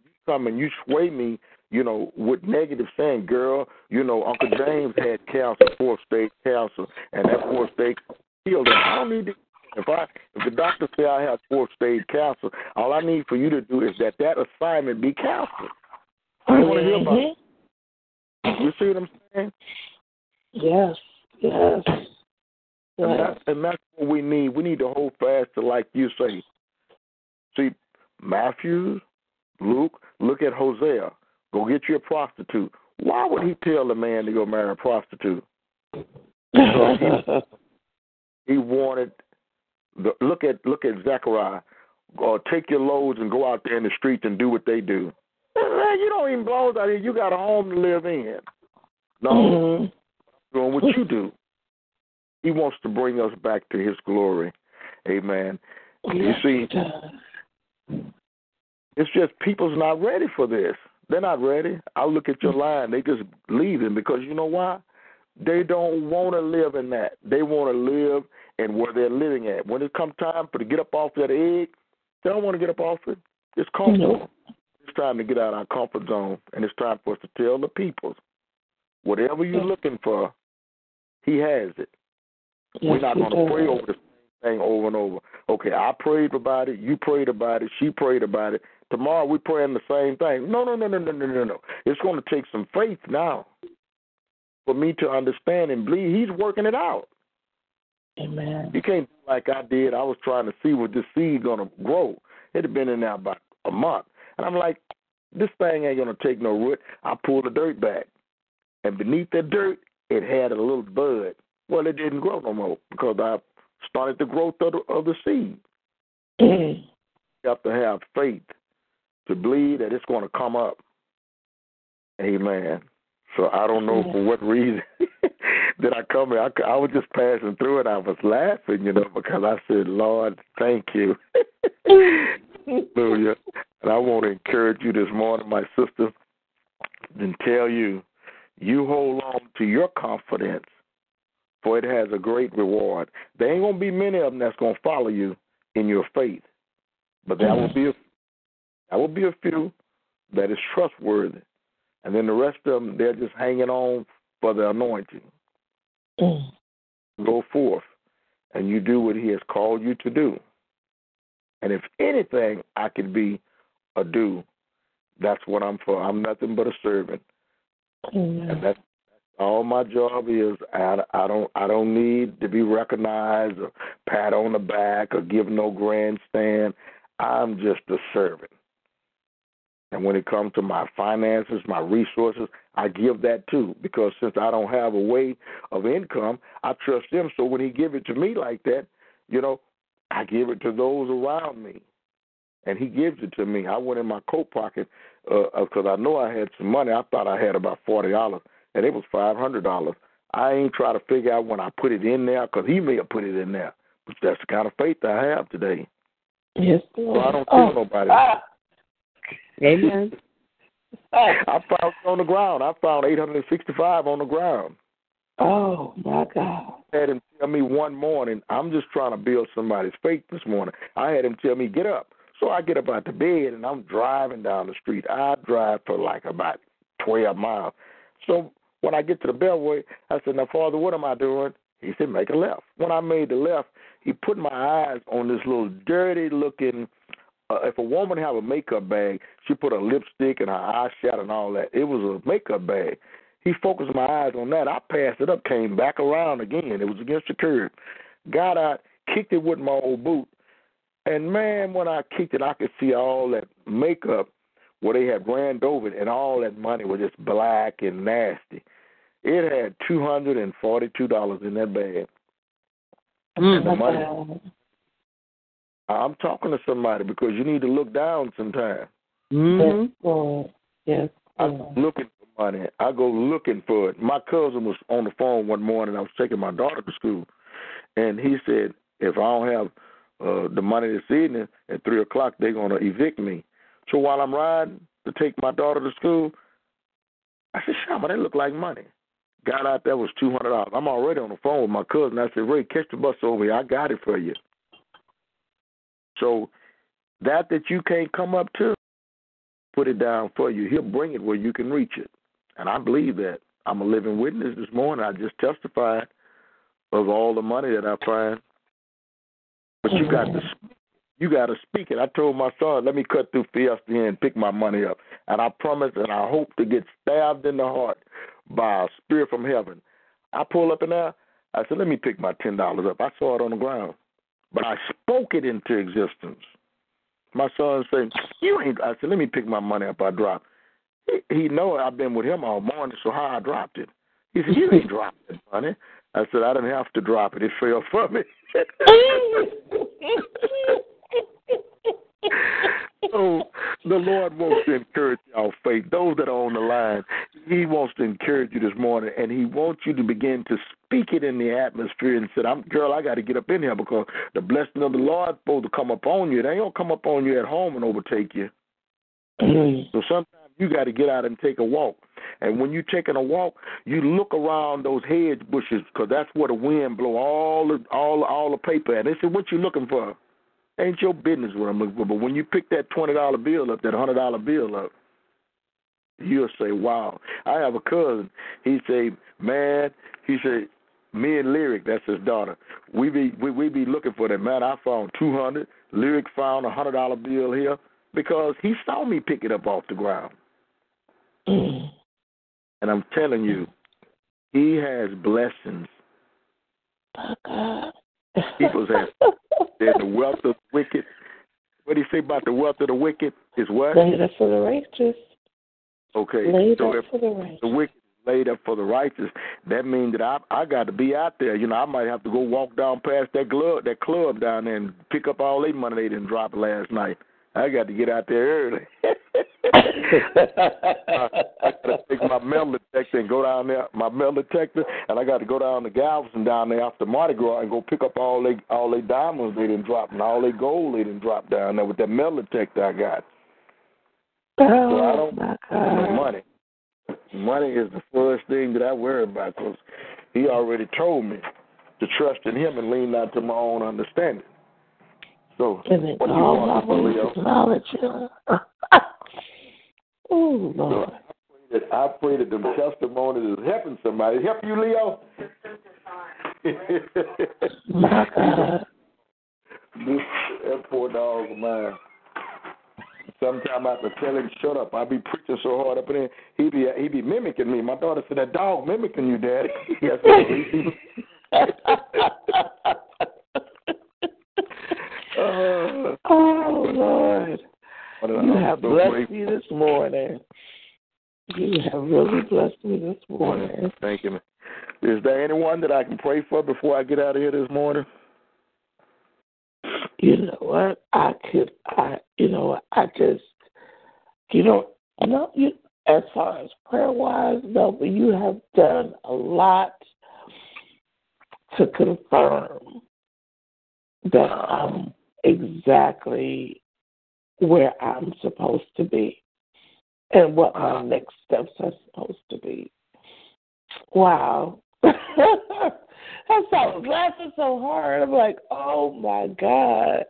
Speaker 5: you come and you sway me, you know, with negative saying, girl, you know, Uncle James had cancer, fourth stage cancer, and that fourth stage healed him. I don't need to if I if the doctor say I have fourth stage cancer, all I need for you to do is that that assignment be canceled. I don't want to hear about it.
Speaker 4: Mm-hmm.
Speaker 5: You see what I'm saying?
Speaker 4: Yes, yes.
Speaker 5: And,
Speaker 4: yes.
Speaker 5: that's, and that's what we need. We need to hold fast to, like you say. See, Matthew, Luke, look at Hosea. Go get you a prostitute. Why would he tell the man to go marry a prostitute? He, he wanted. The, look at look at Zechariah. Or take your loads and go out there in the streets and do what they do. Man, you don't even belong out here. You got a home to live in. No,
Speaker 4: Mhm.
Speaker 5: doing what you do. He wants to bring us back to His glory. Amen. You
Speaker 4: Yes,
Speaker 5: see,
Speaker 4: does.
Speaker 5: it's just people's not ready for this. They're not ready. I look at your line; they just leaving because you know why? They don't want to live in that. They want to live in where they're living at. When it comes time for to get up off that egg, they don't want to get up off it. It's comfortable.
Speaker 4: No.
Speaker 5: Time to get out of our comfort zone, and it's time for us to tell the people, whatever you're looking for, He has it. We're not going to pray over the same thing over and over. Okay, I prayed about it. You prayed about it. She prayed about it. Tomorrow we're praying the same thing. No, no, no, no, no, no, no, no. It's going to take some faith now for me to understand and believe He's working it out.
Speaker 4: Amen.
Speaker 5: You can't do like I did. I was trying to see what this seed going to grow. It had been in there about a month, and I'm like, this thing ain't going to take no root. I pulled the dirt back, and beneath the dirt, it had a little bud. Well, it didn't grow no more because I started the growth of the, of the seed.
Speaker 4: Mhm.
Speaker 5: You have to have faith to believe that it's going to come up. Amen. So I don't know for what reason did I come here. I, I was just passing through and I was laughing, you know, because I said, Lord, thank you. Hallelujah. And I want to encourage you this morning, my sister, and tell you, you hold on to your confidence, for it has a great reward. There ain't going to be many of them that's going to follow you in your faith, but there will mm. be a, there will be a few that is trustworthy, and then the rest of them they're just hanging on for the anointing.
Speaker 4: Mhm.
Speaker 5: Go forth, and you do what He has called you to do. And if anything I could be a do, that's what I'm for. I'm nothing but a servant, and that's all my job is. I, I don't I don't need to be recognized or pat on the back or give no grandstand. I'm just a servant. And when it comes to my finances, my resources, I give that too because since I don't have a way of income, I trust him. So when he give it to me like that, you know, I give it to those around me, and he gives it to me. I went in my coat pocket because I know I had some money. I thought I had about forty dollars, and it was five hundred dollars. I ain't try to figure out when I put it in there because he may have put it in there. But that's the kind of faith I have today.
Speaker 4: Yes,
Speaker 5: So I don't tell
Speaker 4: oh.
Speaker 5: nobody.
Speaker 4: Ah.
Speaker 3: Amen.
Speaker 4: Ah.
Speaker 5: I found on the ground. I found eight hundred and sixty-five on the ground.
Speaker 4: Oh, my God.
Speaker 5: I had him tell me one morning, I'm just trying to build somebody's faith this morning. I had him tell me, get up. So I get up out the bed and I'm driving down the street. I drive for like about 12 miles. So When I get to the Beltway, I said, Now, Father, what am I doing? He said, Make a left. When I made the left, he put my eyes on this little dirty looking. Uh, if a woman have a makeup bag, she put a lipstick and her eyeshadow and all that. It was a makeup bag. He focused my eyes on that. I passed it up, came back around again. It was against the curb. Got out, kicked it with my old boot. And man, when I kicked it, I could see all that makeup where they had ran over it, and all that money was just black and nasty. It had two hundred and forty-two dollars in that bag.
Speaker 4: Mm,
Speaker 5: and the money. I'm talking to somebody because you need to look down sometime.
Speaker 3: Mm-hmm.
Speaker 4: Yes, Yes.
Speaker 5: I go looking for money. I go looking for it. My cousin was on the phone one morning. I was taking my daughter to school, and he said, "If I don't have uh, the money this evening at three o'clock, they're gonna evict me." So while I'm riding to take my daughter to school, I said, "Shama, that look like money." Got out there was two hundred dollars. I'm already on the phone with my cousin. I said, "Ray, catch the bus over here. I got it for you." So that that you can't come up to, put it down for you. He'll bring it where you can reach it. And I believe that. I'm a living witness this morning. I just testified of all the money that I find. But you got to you got to speak it. I told my son, let me cut through Fiesta and pick my money up. And I promise and I hope to get stabbed in the heart by a spirit from heaven. I pull up in there. I said, let me pick my $10 up. I saw it on the ground. But I spoke it into existence. My son said, "You ain't." I said, "Let me pick my money up." I dropped. He, he know I've been with him all morning, so how I dropped it. He said, "You ain't dropped that money." I said, "I didn't have to drop it. It fell for me." so the Lord wants to encourage y'all faith. Those that are on the line, He wants to encourage you this morning, and He wants you to begin to speak it in the atmosphere and said, "I'm girl, I got to get up in here because the blessing of the Lord is supposed to come upon you. It ain't gonna come upon you at home and overtake you. Mm-hmm. so sometimes you got to get out and take a walk. And when you're taking a walk, you look around those hedge bushes because that's where the wind blow all the all all the paper. And they say, "What you looking for?" Ain't your business what I'm looking for. But when you pick that twenty dollar bill up, that hundred dollar bill up, you'll say, "Wow." I have a cousin. He say, "Man," he say, "Me and Lyric, that's his daughter. We be we, we be looking for that man. I found two hundred. Lyric found a hundred dollar bill here because he saw me pick it up off the ground." And I'm telling you, he has blessings. People say there's the wealth of the wicked. What do you say about the wealth of the wicked? Is what?
Speaker 4: Laid up for the righteous.
Speaker 5: Okay.
Speaker 4: Laid
Speaker 5: so
Speaker 4: up for the righteous.
Speaker 5: the wicked laid up for the righteous, that means that I I got to be out there. You know, I might have to go walk down past that club that club down there and pick up all their money they didn't drop last night. I got to get out there early. I gotta take my metal detector and go down there, my metal detector, and I got to go down to Galveston down there after Mardi Gras and go pick up all they all they diamonds they didn't drop and all they gold they didn't drop down there with that metal detector I got. So I
Speaker 4: oh
Speaker 5: don't
Speaker 4: my God.
Speaker 5: money. Money is the first thing that I worry about because he already told me to trust in him and lean not to my own understanding. So
Speaker 4: And then
Speaker 5: what do you
Speaker 4: all
Speaker 5: want,
Speaker 4: my
Speaker 5: Leo?
Speaker 4: acknowledge him. oh Lord.
Speaker 5: that I pray that them testimonies is helping somebody. Help you, Leo?
Speaker 4: My God.
Speaker 5: This that poor dog of mine. Sometimes I have to tell him, shut up. I be preaching so hard up in there. He be he be mimicking me. My daughter said, that dog mimicking you, Daddy. yes, uh,
Speaker 4: oh Lord. You have
Speaker 5: so
Speaker 4: blessed
Speaker 5: grateful.
Speaker 4: me this morning. You have really blessed me this morning.
Speaker 5: Thank you. Is there anyone that I can pray for before I get out of here this morning?
Speaker 4: You know what? I could I you know I just you know no you as far as prayer wise, no, but you have done a lot to confirm that I'm exactly where I'm supposed to be and what my next steps are supposed to be. Wow. That's I was laughing so hard. I'm like, oh my God.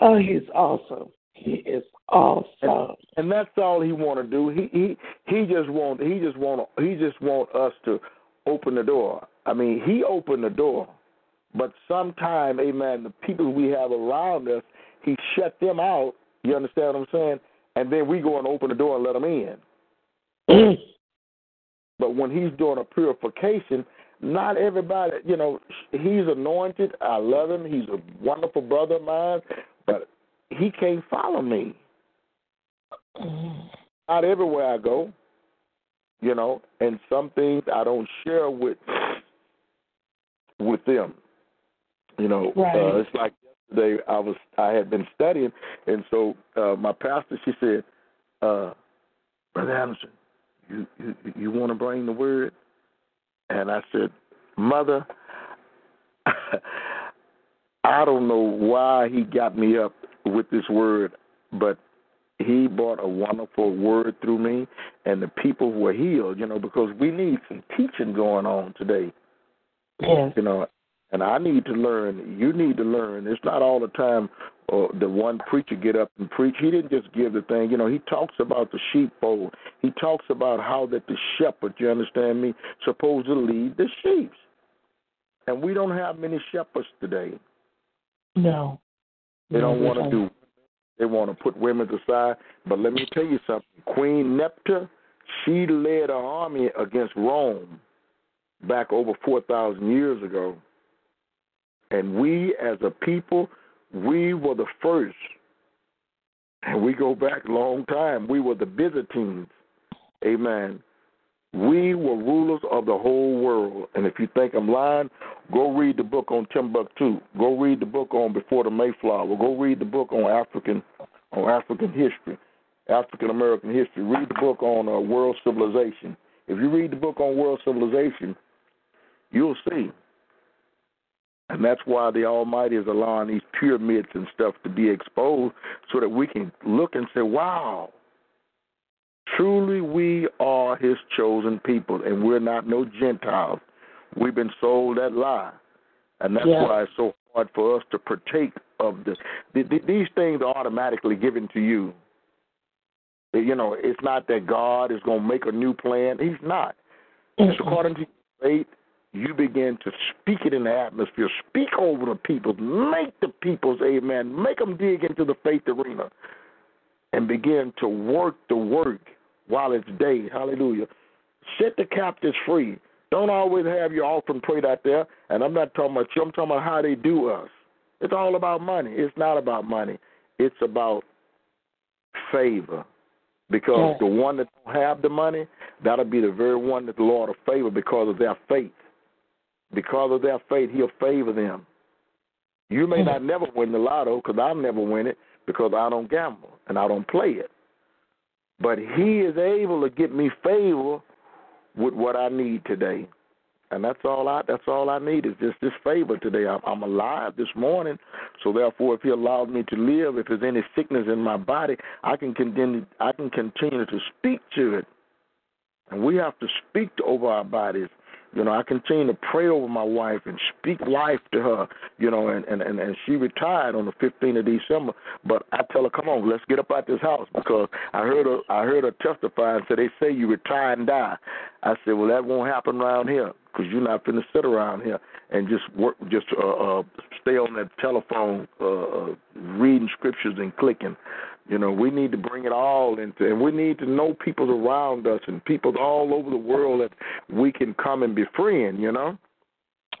Speaker 4: Oh, he's awesome. He is awesome.
Speaker 5: and that's all he want to do. He he he just want he just want he just want us to open the door. I mean, he opened the door, but sometime, amen, the people we have around us, he shut them out. You understand what I'm saying? And then we go and open the door and let them in. Mm. but when he's doing a purification, not everybody, you know, he's anointed. I love him. He's a wonderful brother of mine, but he can't follow me. Mm. Not everywhere I go, you know, and some things I don't share with with them. You know,
Speaker 4: Right.
Speaker 5: uh, it's like yesterday I was I had been studying, and so uh, my pastor she said, uh, "Brother Anderson, you you you want to bring the word?" And I said, "Mother, I don't know why he got me up with this word, but he brought a wonderful word through me, and the people were healed. You know, because we need some teaching going on today.
Speaker 4: Yes.
Speaker 5: You know, and I need to learn. You need to learn. It's not all the time. Uh, the one preacher get up and preach. He didn't just give the thing. You know, he talks about the sheepfold. He talks about how that the shepherd, you understand me, supposed to lead the sheep. And we don't have many shepherds today.
Speaker 4: No.
Speaker 5: They don't
Speaker 4: No,
Speaker 5: want to do. They want to put women aside. But let me tell you something. Queen Nepta, she led an army against Rome back over four thousand years ago. And we, as a people, we were the first. And we go back a long time. We were the Byzantines. Amen. We were rulers of the whole world. And if you think I'm lying, go read the book on Timbuktu. Go read the book on Before the Mayflower. Go read the book on African on African history, African American history. Read the book on uh, world civilization. If you read the book on world civilization, you'll see. And that's why the Almighty is allowing these pyramids and stuff to be exposed so that we can look and say, wow, truly we are his chosen people and we're not no Gentiles. We've been sold that lie. And that's
Speaker 4: Yeah.
Speaker 5: why it's so hard for us to partake of this. Th- th- These things are automatically given to you. You know, it's not that God is going to make a new plan. He's not. It's according to your faith, you begin to speak it in the atmosphere. Speak over the people. Make the people's amen. Make them dig into the faith arena and begin to work the work while it's day. Hallelujah. Set the captives free. Don't always have your offering prayed out there. And I'm not talking about you. I'm talking about how they do us. It's all about money. It's not about money. It's about favor. Because
Speaker 4: Yeah.
Speaker 5: the one that don't have the money, that'll be the very one that the Lord will favor because of their faith. Because of their faith, He'll favor them. You may
Speaker 4: Mhm.
Speaker 5: not never win the lotto because I'll never win it because I don't gamble and I don't play it. But He is able to get me favor with what I need today. And that's all I that's all I need is just this favor today. I'm, I'm alive this morning, so therefore, if He allows me to live, if there's any sickness in my body, I can continue I can continue to speak to it, and we have to speak to, over our bodies. You know, I continue to pray over my wife and speak life to her. You know, and and and, and she retired on the 15th of December. But I tell her, come on, let's get up out this house because I heard her I heard her testify and say they say you retire and die. I said, well, that won't happen around here because you're not to sit around here and just work, just uh, uh, stay on that telephone, uh, uh, reading scriptures and clicking. You know, we need to bring it all into, and we need to know people around us and people all over the world that we can come and befriend. You know,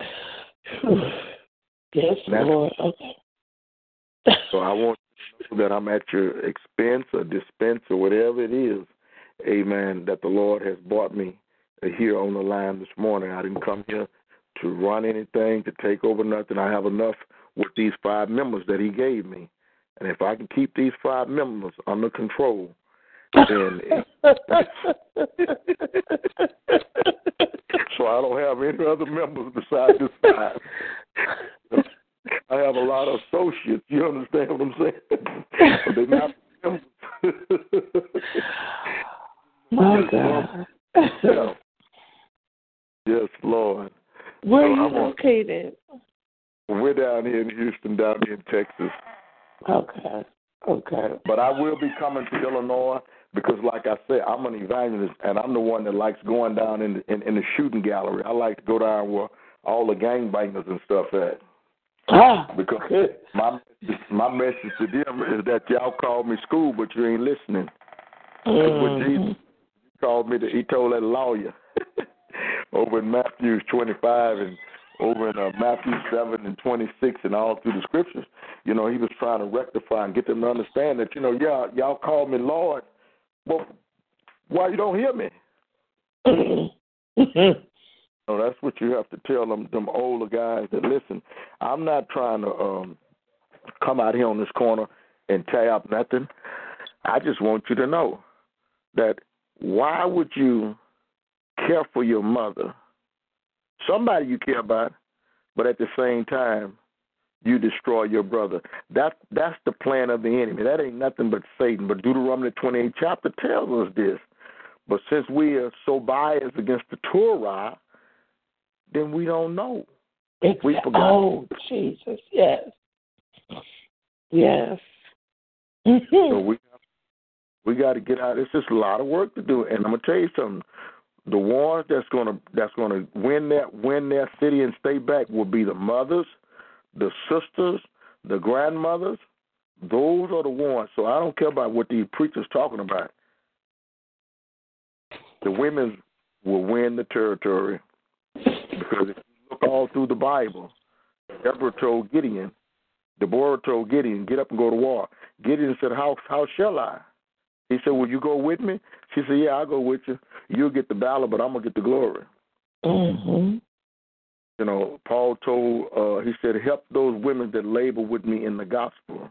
Speaker 4: yes,
Speaker 5: That's-
Speaker 4: Lord. Okay.
Speaker 5: so I want you to know that I'm at your expense or dispense or whatever it is. Amen. That the Lord has brought me here on the line this morning. I didn't come here to run anything, to take over nothing. I have enough with these five members that He gave me. And if I can keep these five members under control, then so I don't have any other members besides this five. I have a lot of associates. You understand what I'm saying? But they're not members.
Speaker 4: My God.
Speaker 5: Yeah. Yes, Lord.
Speaker 4: Where are you
Speaker 5: I'm on-
Speaker 4: located?
Speaker 5: We're down here in Houston, down here in Texas.
Speaker 4: Okay. Okay.
Speaker 5: But I will be coming to Illinois because, like I said, I'm an evangelist, and I'm the one that likes going down in the, in, in the shooting gallery. I like to go down where all the gangbangers and stuff at.
Speaker 4: Ah,
Speaker 5: Because
Speaker 4: good.
Speaker 5: my my message to them is that y'all called me school, but you ain't listening. That's what
Speaker 4: Mhm.
Speaker 5: Jesus called me. To, he told that lawyer over in Matthew 25 and over in uh, Matthew 7 and 26 and all through the scriptures. You know, he was trying to rectify and get them to understand that you know, y'all y'all call me Lord, well, why you don't hear me? So that's what you have to tell them, them older guys that listen. I'm not trying to um come out here on this corner and tie up nothing. I just want you to know that why would you care for your mother, somebody you care about, but at the same time you destroy your brother. That that's the plan of the enemy. That ain't nothing but Satan. But Deuteronomy 28 chapter tells us this. But since we are so biased against the Torah, then we don't know. We forgot.
Speaker 4: Oh, Jesus. Yes. Yes.
Speaker 5: So we we got to get out. It's just a lot of work to do, and I'm gonna tell you something. The ones that's gonna that's gonna win that win their city and stay back will be the mothers, the sisters, the grandmothers. Those are the ones. So I don't care about what these preachers talking about. The women will win the territory because if you look all through the Bible, Deborah told Gideon, Deborah told Gideon, get up and go to war. Gideon said, how how shall I? He said, will you go with me? She said, yeah, I'll go with you. You'll get the battle, but I'm gonna get the glory.
Speaker 4: Mhm.
Speaker 5: You know, Paul told, uh, he said, help those women that labor with me in the gospel.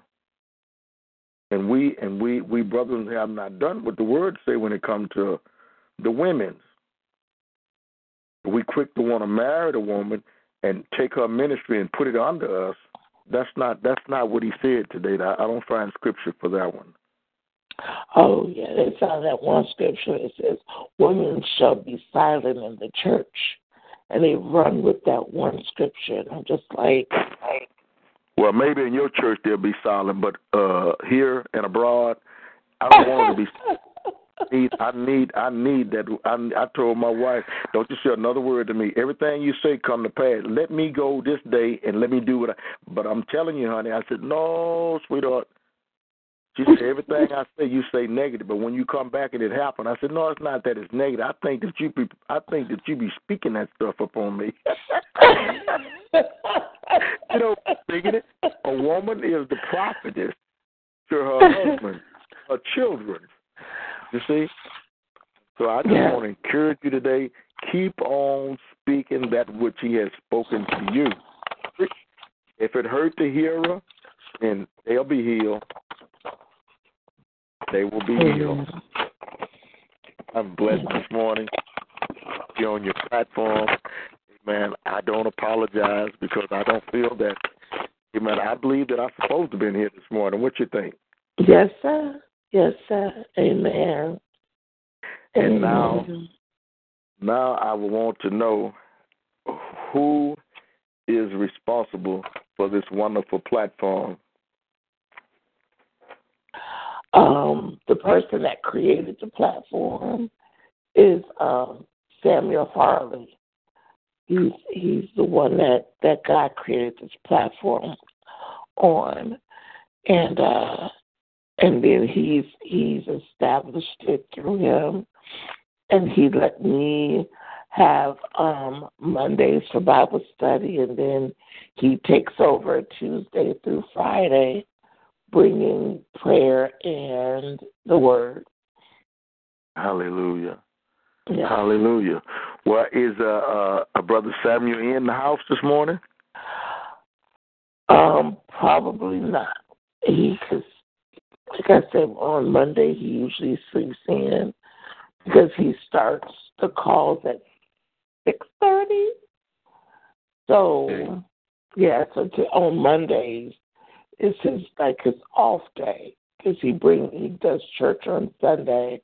Speaker 5: And we and we we brothers have not done what the word say when it comes to the women. We quick to want to marry the woman and take her ministry and put it under us. That's not that's not what he said today. I don't find scripture for that one.
Speaker 4: Oh, yeah. they on that one scripture. It says, Women shall be silent in the church. And they run with that one scripture. And I'm just like, like
Speaker 5: Well, maybe in your church they'll be silent, but uh here and abroad, I don't want to be need I need I need that I I told my wife, don't you say another word to me. Everything you say come to pass. Let me go this day and let me do what I but I'm telling you, honey, I said, No, sweetheart. She said, Everything I say you say negative, but when you come back and it happened, I said, No, it's not that it's negative. I think that you be I think that you be speaking that stuff upon me. you know, thinking it, a woman is the prophetess to her husband, her children. You see? So I just
Speaker 4: Yeah.
Speaker 5: want to encourage you today, keep on speaking that which he has spoken to you. If it hurt the hearer, then they'll be healed. They will be healed. I'm blessed this morning. Be on your platform. Man, I don't apologize because I don't feel that. Man, I believe that I'm supposed to be in here this morning. What you think?
Speaker 4: Yes, sir. Yes, sir. Amen.
Speaker 5: And now-
Speaker 4: Amen.
Speaker 5: Now I would want to know who is responsible for this wonderful platform.
Speaker 4: Um, the person that created the platform is um, Samuel Farley. He's he's the one that that God created this platform on, and uh, and then he's he's established it through him, and he let me have um Mondays for Bible study, and then he takes over Tuesday through Friday bringing prayer and the word.
Speaker 5: Hallelujah.
Speaker 4: Yeah.
Speaker 5: Hallelujah. Well, is uh, uh, a brother Samuel in the house this morning?
Speaker 4: Um, probably not. He, cause, like I said, on Monday he usually sleeps in because he starts the calls at six thirty. So, yeah. So on Mondays, it's his like his off day because he bring he does church on Sunday,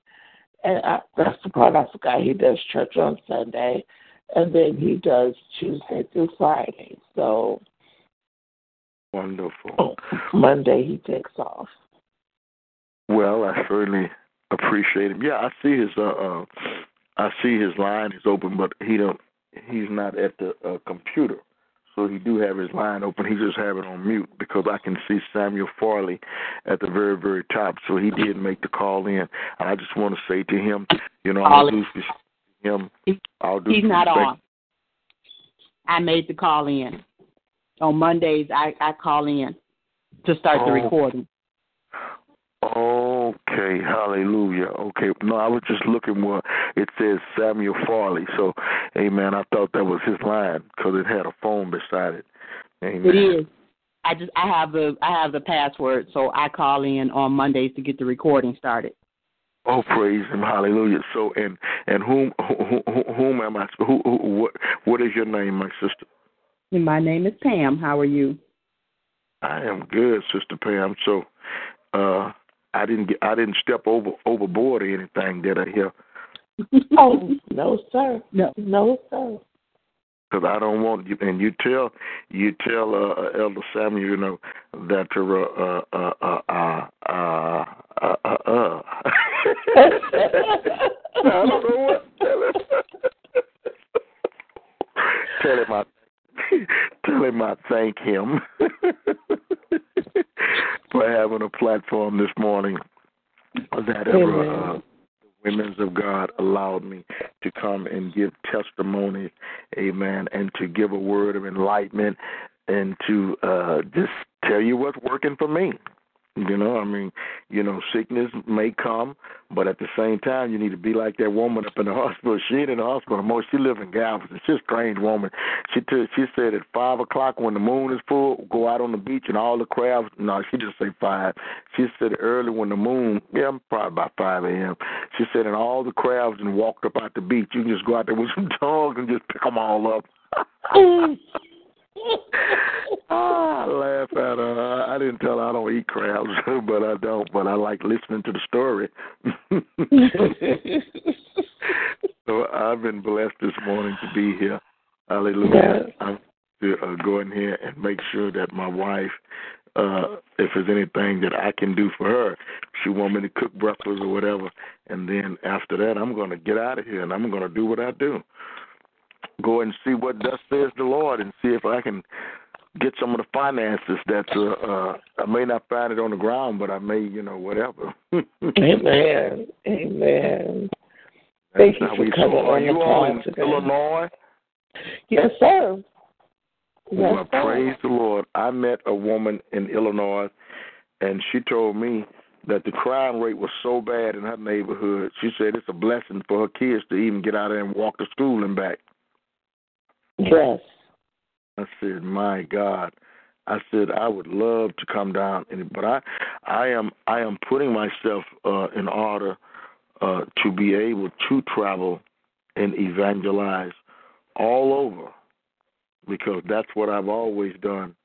Speaker 4: and I, that's the part I forgot. He does church on Sunday, and then he does Tuesday through Friday. So
Speaker 5: Wonderful.
Speaker 4: Oh, Monday he takes off.
Speaker 5: Well, I certainly appreciate him. Yeah, I see his uh, uh I see his line is open, but he don't he's not at the uh, computer. So he do have his line open. He just have it on mute because I can see Samuel Farley at the very, very top. So he did make the call in. And I just want to say to him, you know, I'll do him. I'll do
Speaker 3: He's not on. I made the call in. On Mondays, I, I call in to start
Speaker 5: oh.
Speaker 3: the recording.
Speaker 5: Okay, hallelujah. Okay, no, I was just looking where it says Samuel Farley. So, amen. I thought that was his line because it had a phone beside it. Amen.
Speaker 3: It is. I just I have the I have the password, so I call in on Mondays to get the recording started.
Speaker 5: Oh, praise Him, Hallelujah! So, and and whom whom, whom am I? Who, who what what is your name, my sister?
Speaker 3: My name is Pam. How are you?
Speaker 5: I am good, Sister Pam. So, uh, I didn't get, I didn't step over overboard or anything, did I? Here.
Speaker 4: oh no, sir. No, no, sir.
Speaker 5: Because I don't want you, and you tell you tell uh, uh Elder Samuel, you know that uh uh uh uh uh uh. uh, uh, uh. I don't know what to tell him. tell him I tell him I thank him for having a platform this morning that ever uh, the women's of God allowed me to come and give testimony, amen, and to give a word of enlightenment and to uh, just tell you what's working for me. You know, I mean, you know, sickness may come, but at the same time, you need to be like that woman up in the hospital. She ain't in the hospital more. She live in Galveston. She's a strange woman. She t- she said at five o'clock when the moon is full, go out on the beach and all the crabs. No, she just say five. She said early when the moon, yeah, probably about five a.m. She said and all the crabs and walked up out the beach. You can just go out there with some tongs and just pick them all up. I laugh at her. I didn't tell her I don't eat crabs, but I don't. But I like listening to the story. so I've been blessed this morning to be here. Hallelujah. I'm to uh, go in here and make sure that my wife, uh, if there's anything that I can do for her, she want me to cook breakfast or whatever, and then after that, I'm going to get out of here and I'm going to do what I do go and see what thus says the Lord and see if I can get some of the finances that uh, uh I may not find it on the ground, but I may, you know, whatever.
Speaker 4: Amen. Amen. Thank you for coming on
Speaker 5: you
Speaker 4: the
Speaker 5: all in
Speaker 4: today.
Speaker 5: Illinois?
Speaker 4: Yes, sir. Yes,
Speaker 5: well,
Speaker 4: sir.
Speaker 5: praise the Lord. I met a woman in Illinois, and she told me that the crime rate was so bad in her neighborhood. She said it's a blessing for her kids to even get out there and walk to school and back.
Speaker 4: Yes.
Speaker 5: I said, "My God." I said I would love to come down, but I, I am, I am putting myself uh, in order uh, to be able to travel and evangelize all over, because that's what I've always done.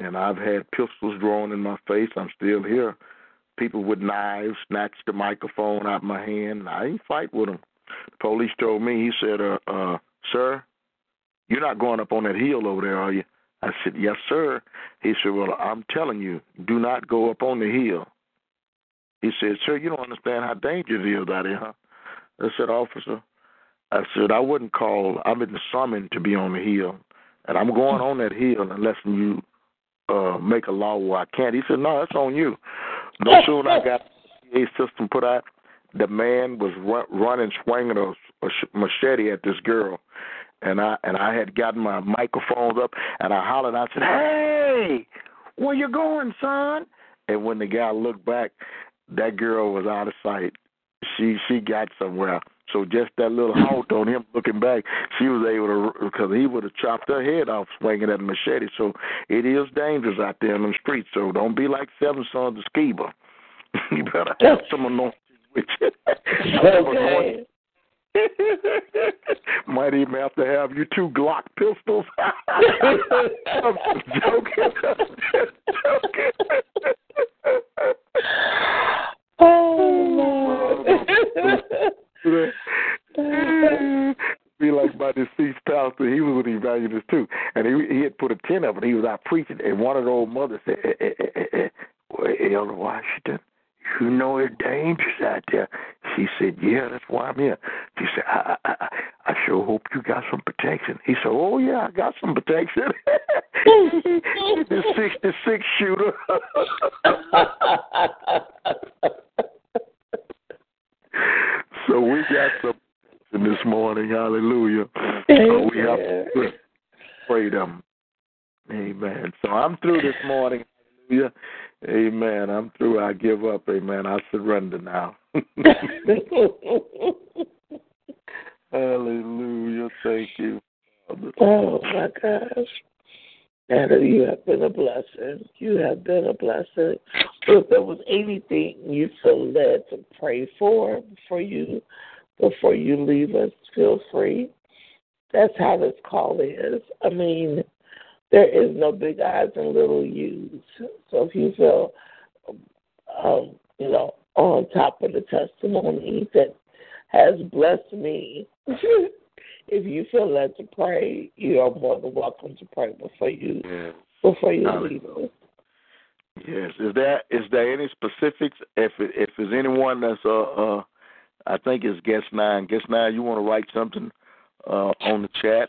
Speaker 5: And I've had pistols drawn in my face. I'm still here. People with knives snatched the microphone out of my hand. I ain't fight with them. The police told me. He said, uh, uh, "Sir, you're not going up on that hill over there, are you? I said, Yes, sir. He said, Well, I'm telling you, do not go up on the hill. He said, Sir, you don't understand how dangerous it is out here, huh? I said, Officer, I said, I wouldn't call, I've been summoned to be on the hill, and I'm going on that hill unless you uh make a law where I can't. He said, No, that's on you. No sooner I got the system put out, the man was run, running, swinging a, a machete at this girl and I and I had gotten my microphones up and I hollered. I said, "Hey, where you going, son?" And when the guy looked back, that girl was out of sight. She she got somewhere. So just that little halt on him looking back, she was able to because he would have chopped her head off swinging that machete. So it is dangerous out there in the streets. So don't be like Seven Sons of Sceva. you better have some anointing with you.
Speaker 4: Okay.
Speaker 5: Might even have to have you two Glock pistols. I'm joking. joking.
Speaker 4: Oh,
Speaker 5: Be like my deceased pastor. He was an evangelist too, and he he had put a tent up, and he was out preaching. And one of the old mothers said, eh, eh, eh, eh, eh. "Well, Elder Washington, you know it's dangerous out there. She said, yeah, that's why I'm here. She said, I, I, I I sure hope you got some protection. He said, oh, yeah, I got some protection. the 66 shooter. so we got some this morning. Hallelujah. So we have to them. Amen. So I'm through this morning. Hallelujah. Amen. I'm through. I give up. Amen. I surrender now. Hallelujah. Thank you.
Speaker 4: Oh my gosh. Anna, you have been a blessing. You have been a blessing. If there was anything you feel led to pray for before you before you leave us, feel free. That's how this call is. I mean, there is no big eyes and little U's. So if you feel, um, you know, on top of the testimony that has blessed me, if you feel led to pray, you are more than welcome to pray before you
Speaker 5: yes.
Speaker 4: before you leave us.
Speaker 5: Yes. Is there is there any specifics? If if there's anyone that's uh uh, I think it's guest nine. Guest nine, you want to write something uh on the chat,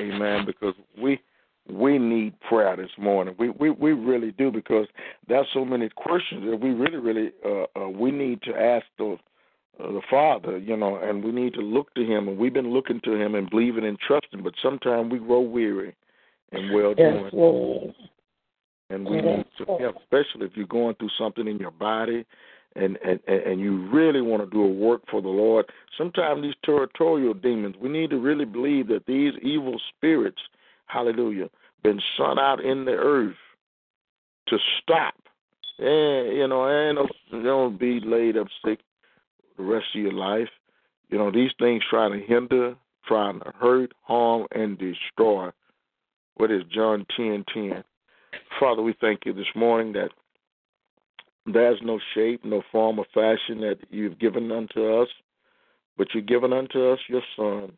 Speaker 5: Amen. Because we we need prayer this morning. We we we really do because there's so many questions that we really really uh, uh we need to ask the uh, the Father, you know, and we need to look to Him, and we've been looking to Him and believing and trusting, but sometimes we grow weary and well doing.
Speaker 4: Yes,
Speaker 5: And we need to help, especially if you're going through something in your body and, and, and you really want to do a work for the Lord. Sometimes these territorial demons, we need to really believe that these evil spirits, hallelujah, been sent out in the earth to stop. And you know, and don't be laid up sick the rest of your life. You know, these things trying to hinder, trying to hurt, harm, and destroy. What is John ten ten? Father, we thank you this morning that there's no shape, no form or fashion that you've given unto us, but you've given unto us your Son.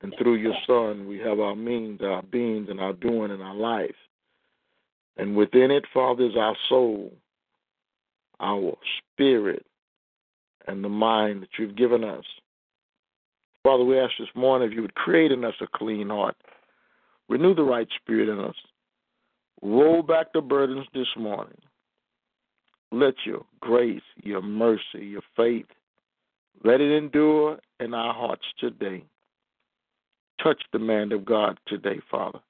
Speaker 5: And through your Son, we have our means, our beings, and our doing in our life. And within it, Father, is our soul, our spirit, and the mind that you've given us. Father, we ask this morning if you would create in us a clean heart, renew the right spirit in us, roll back the burdens this morning. Let your grace, your mercy, your faith, let it endure in our hearts today. Touch the man of God today, Father.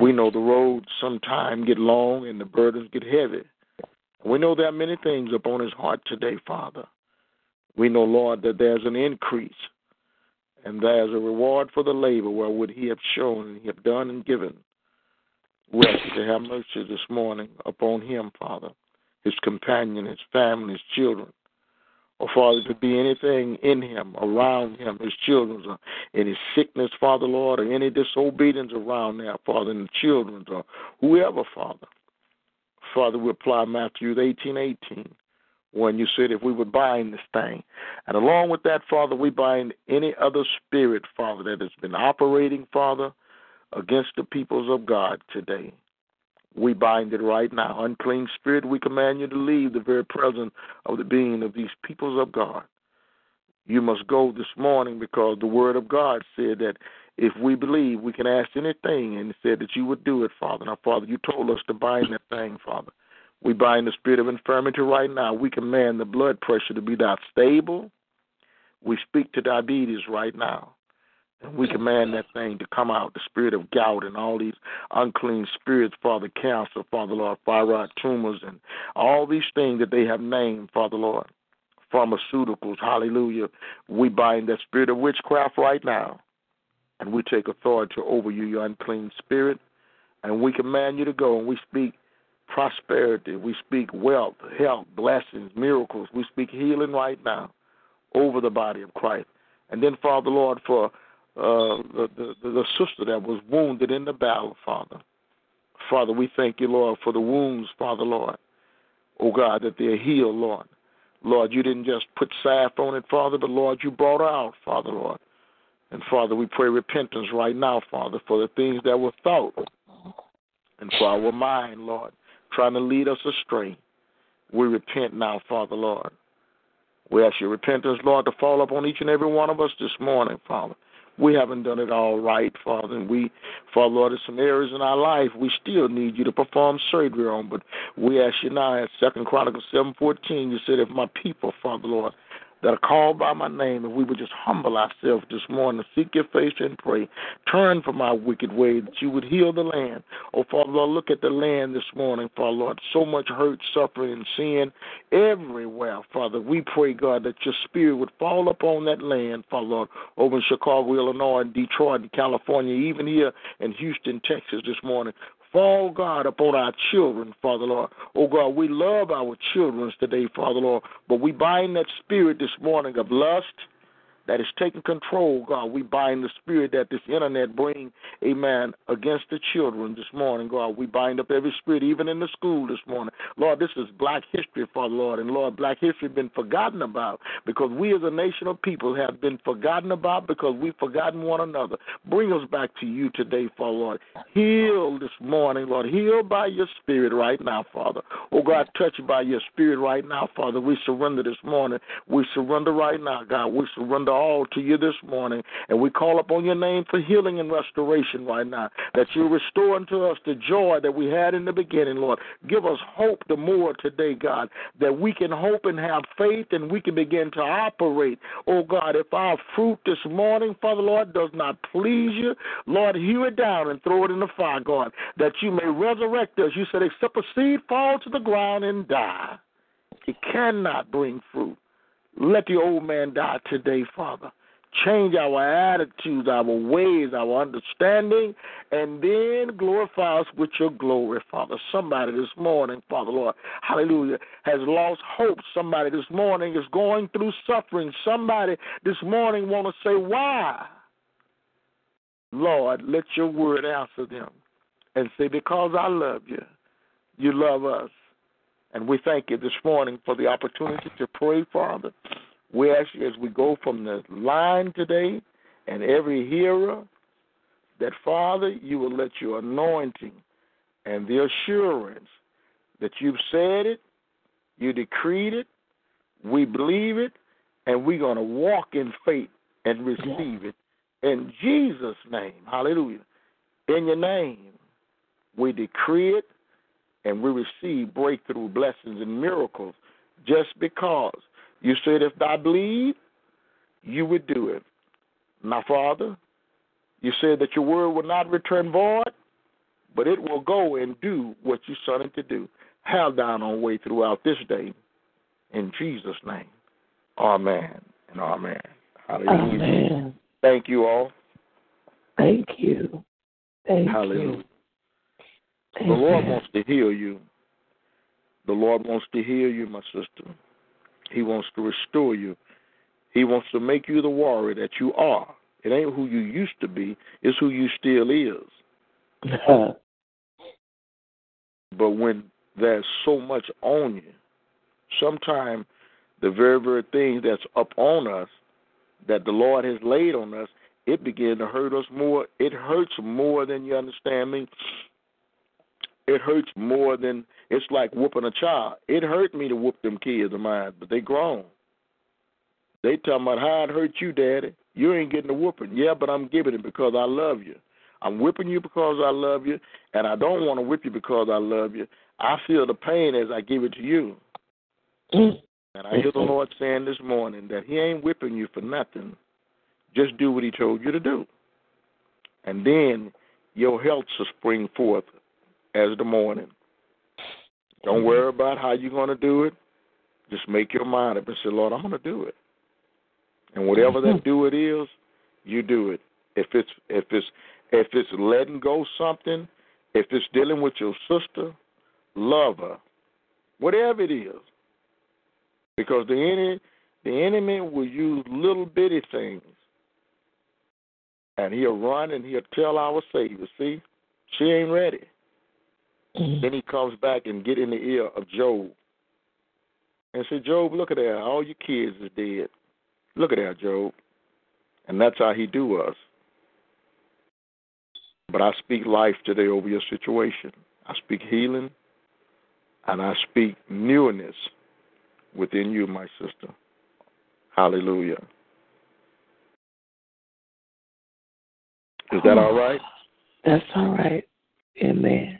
Speaker 5: We know the roads sometimes get long and the burdens get heavy. We know there are many things upon his heart today, Father. We know, Lord, that there's an increase and there's a reward for the labor wherewith he have shown and he have done and given. We ask you to have mercy this morning upon him, Father, his companion, his family, his children. Or, Father, to be anything in him, around him, his children, or any sickness, Father, Lord, or any disobedience around there, Father, and the children, or whoever, Father. Father, we apply Matthew 18 18 when you said if we would bind this thing. And along with that, Father, we bind any other spirit, Father, that has been operating, Father, against the peoples of God today. We bind it right now. Unclean spirit, we command you to leave the very presence of the being of these peoples of God. You must go this morning because the word of God said that if we believe, we can ask anything, and it said that you would do it, Father. Now, Father, you told us to bind that thing, Father. We bind the spirit of infirmity right now. We command the blood pressure to be that stable. We speak to diabetes right now. And we command that thing to come out, the spirit of gout and all these unclean spirits, Father, cancer, Father Lord, thyroid tumors, and all these things that they have named, Father Lord, pharmaceuticals, hallelujah. We bind that spirit of witchcraft right now. And we take authority over you, you unclean spirit. And we command you to go, and we speak prosperity. We speak wealth, health, blessings, miracles. We speak healing right now over the body of Christ. And then, Father Lord, for uh, the, the, the sister that was wounded in the battle, Father. Father, we thank you, Lord, for the wounds, Father Lord. Oh God, that they're healed, Lord. Lord, you didn't just put salve on it, Father, but Lord, you brought her out, Father Lord. And Father, we pray repentance right now, Father, for the things that were thought and for our mind, Lord trying to lead us astray. We repent now, Father Lord. We ask your repentance, Lord, to fall upon each and every one of us this morning, Father. We haven't done it all right, Father, and we, Father Lord, in some areas in our life we still need you to perform surgery on. But we ask you now at Second Chronicles seven fourteen, you said, if my people, Father Lord, that are called by my name, if we would just humble ourselves this morning, seek your face and pray, turn from our wicked way, that you would heal the land. Oh, Father Lord, look at the land this morning, Father Lord. So much hurt, suffering, and sin everywhere, Father. We pray, God, that your spirit would fall upon that land, Father Lord, over in Chicago, Illinois, and Detroit, and California, even here in Houston, Texas this morning. Fall, God, upon our children, Father Lord. Oh, God, we love our children today, Father Lord, but we bind that spirit this morning of lust that is taking control, God. We bind the spirit that this internet bring, amen, against the children this morning, God. We bind up every spirit, even in the school this morning. Lord, this is black history, Father Lord, and Lord, black history been forgotten about because we as a nation of people have been forgotten about because we've forgotten one another. Bring us back to you today, Father Lord. Heal this morning, Lord. Heal by your spirit right now, Father. Oh, God, touch by your spirit right now, Father. We surrender this morning. We surrender right now, God. We surrender all to you this morning, and we call upon your name for healing and restoration right now. That you restore unto us the joy that we had in the beginning, Lord. Give us hope the more today, God, that we can hope and have faith and we can begin to operate. Oh, God, if our fruit this morning, Father Lord, does not please you, Lord, hew it down and throw it in the fire, God, that you may resurrect us. You said, except a seed fall to the ground and die, it cannot bring fruit. Let the old man die today, Father. Change our attitudes, our ways, our understanding, and then glorify us with your glory, Father. Somebody this morning, Father Lord, hallelujah, has lost hope. Somebody this morning is going through suffering. Somebody this morning want to say, why? Lord, let your word answer them and say, because I love you, you love us. And we thank you this morning for the opportunity to pray, Father. We ask you as we go from the line today and every hearer that, Father, you will let your anointing and the assurance that you've said it, you decreed it, we believe it, and we're going to walk in faith and receive it. In Jesus' name, hallelujah. In your name, we decree it and we receive breakthrough blessings and miracles just because you said if thou believe, you would do it. Now, Father, you said that your word will not return void, but it will go and do what you sent it to do. Have thine own way throughout this day. In Jesus' name. Amen and amen. Hallelujah.
Speaker 4: Amen.
Speaker 5: Thank you all.
Speaker 4: Thank you. Thank
Speaker 5: Hallelujah.
Speaker 4: you.
Speaker 5: The Lord wants to heal you. The Lord wants to heal you, my sister. He wants to restore you. He wants to make you the warrior that you are. It ain't who you used to be, it's who you still is. But when there's so much on you, sometimes the very, very things that's up on us that the Lord has laid on us, it begin to hurt us more. It hurts more than you understand me. It hurts more than it's like whooping a child. It hurt me to whoop them kids of mine, but they grown. They talking about how it hurt you, Daddy. You ain't getting a whooping. Yeah, but I'm giving it because I love you. I'm whipping you because I love you, and I don't want to whip you because I love you. I feel the pain as I give it to you. And I hear the Lord saying this morning that He ain't whipping you for nothing. Just do what He told you to do. And then your health will spring forth as the morning. Don't mm-hmm. worry about how you're going to do it. Just make your mind up and say, Lord, I'm going to do it. And whatever that mm-hmm. do it is, you do it. If it's if it's if it's letting go something, if it's dealing with your sister, lover. Whatever it is. Because the enemy the enemy will use little bitty things. And he'll run and he'll tell our Savior, see, she ain't ready. Mm-hmm. Then he comes back and get in the ear of Job and say, Job, look at that. All your kids is dead. Look at that, Job. And that's how he do us. But I speak life today over your situation. I speak healing. And I speak newness within you, my sister. Hallelujah. Is that all right?
Speaker 4: That's all right. Amen.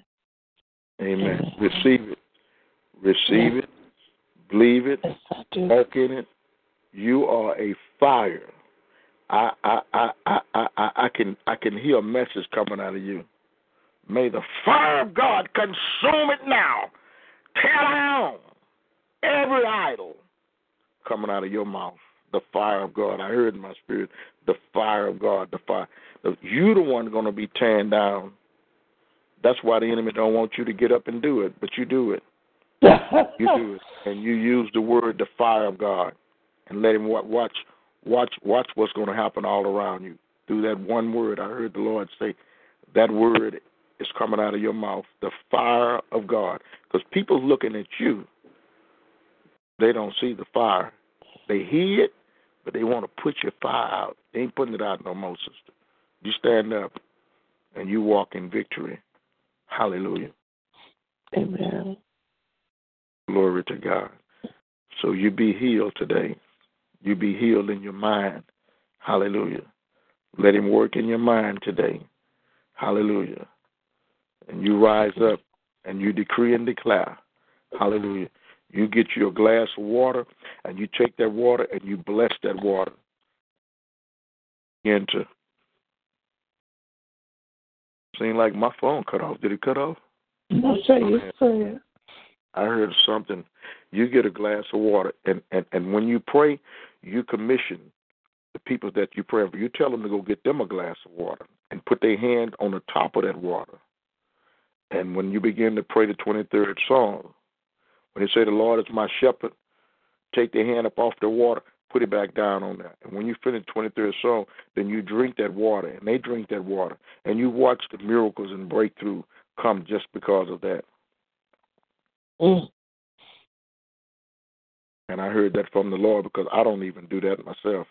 Speaker 5: Amen.
Speaker 4: Amen.
Speaker 5: Receive it. Receive it. Believe it.
Speaker 4: Yes,
Speaker 5: Walk in it. You are a fire. I I I I I, I can I can hear a message coming out of you. May the fire of God consume it now. Tear down every idol coming out of your mouth. The fire of God. I heard in my spirit the fire of God. The fire. You the one going to be tearing down. That's why the enemy don't want you to get up and do it, but you do it. You do it, and you use the word, the fire of God, and let him watch, watch, watch what's going to happen all around you through that one word. I heard the Lord say, that word is coming out of your mouth, the fire of God, because people looking at you, they don't see the fire. They hear it, but they want to put your fire out. They ain't putting it out no more, sister. You stand up and you walk in victory. Hallelujah.
Speaker 4: Amen.
Speaker 5: Glory to God. So you be healed today. You be healed in your mind. Hallelujah. Let him work in your mind today. Hallelujah. And you rise up and you decree and declare. Hallelujah. You get your glass of water and you take that water and you bless that water. Begin to seem like my phone cut off. Did it cut off?
Speaker 4: No, sir, you said.
Speaker 5: I heard something. You get a glass of water, and, and, and when you pray, you commission the people that you pray for. You tell them to go get them a glass of water and put their hand on the top of that water. And when you begin to pray the 23rd Psalm, when they say, The Lord is my shepherd, take their hand up off the water, put it back down on that. And when you finish the 23rd Psalm, then you drink that water, and they drink that water. And you watch the miracles and breakthrough come just because of that.
Speaker 4: Mm.
Speaker 5: And I heard that from the Lord because I don't even do that myself.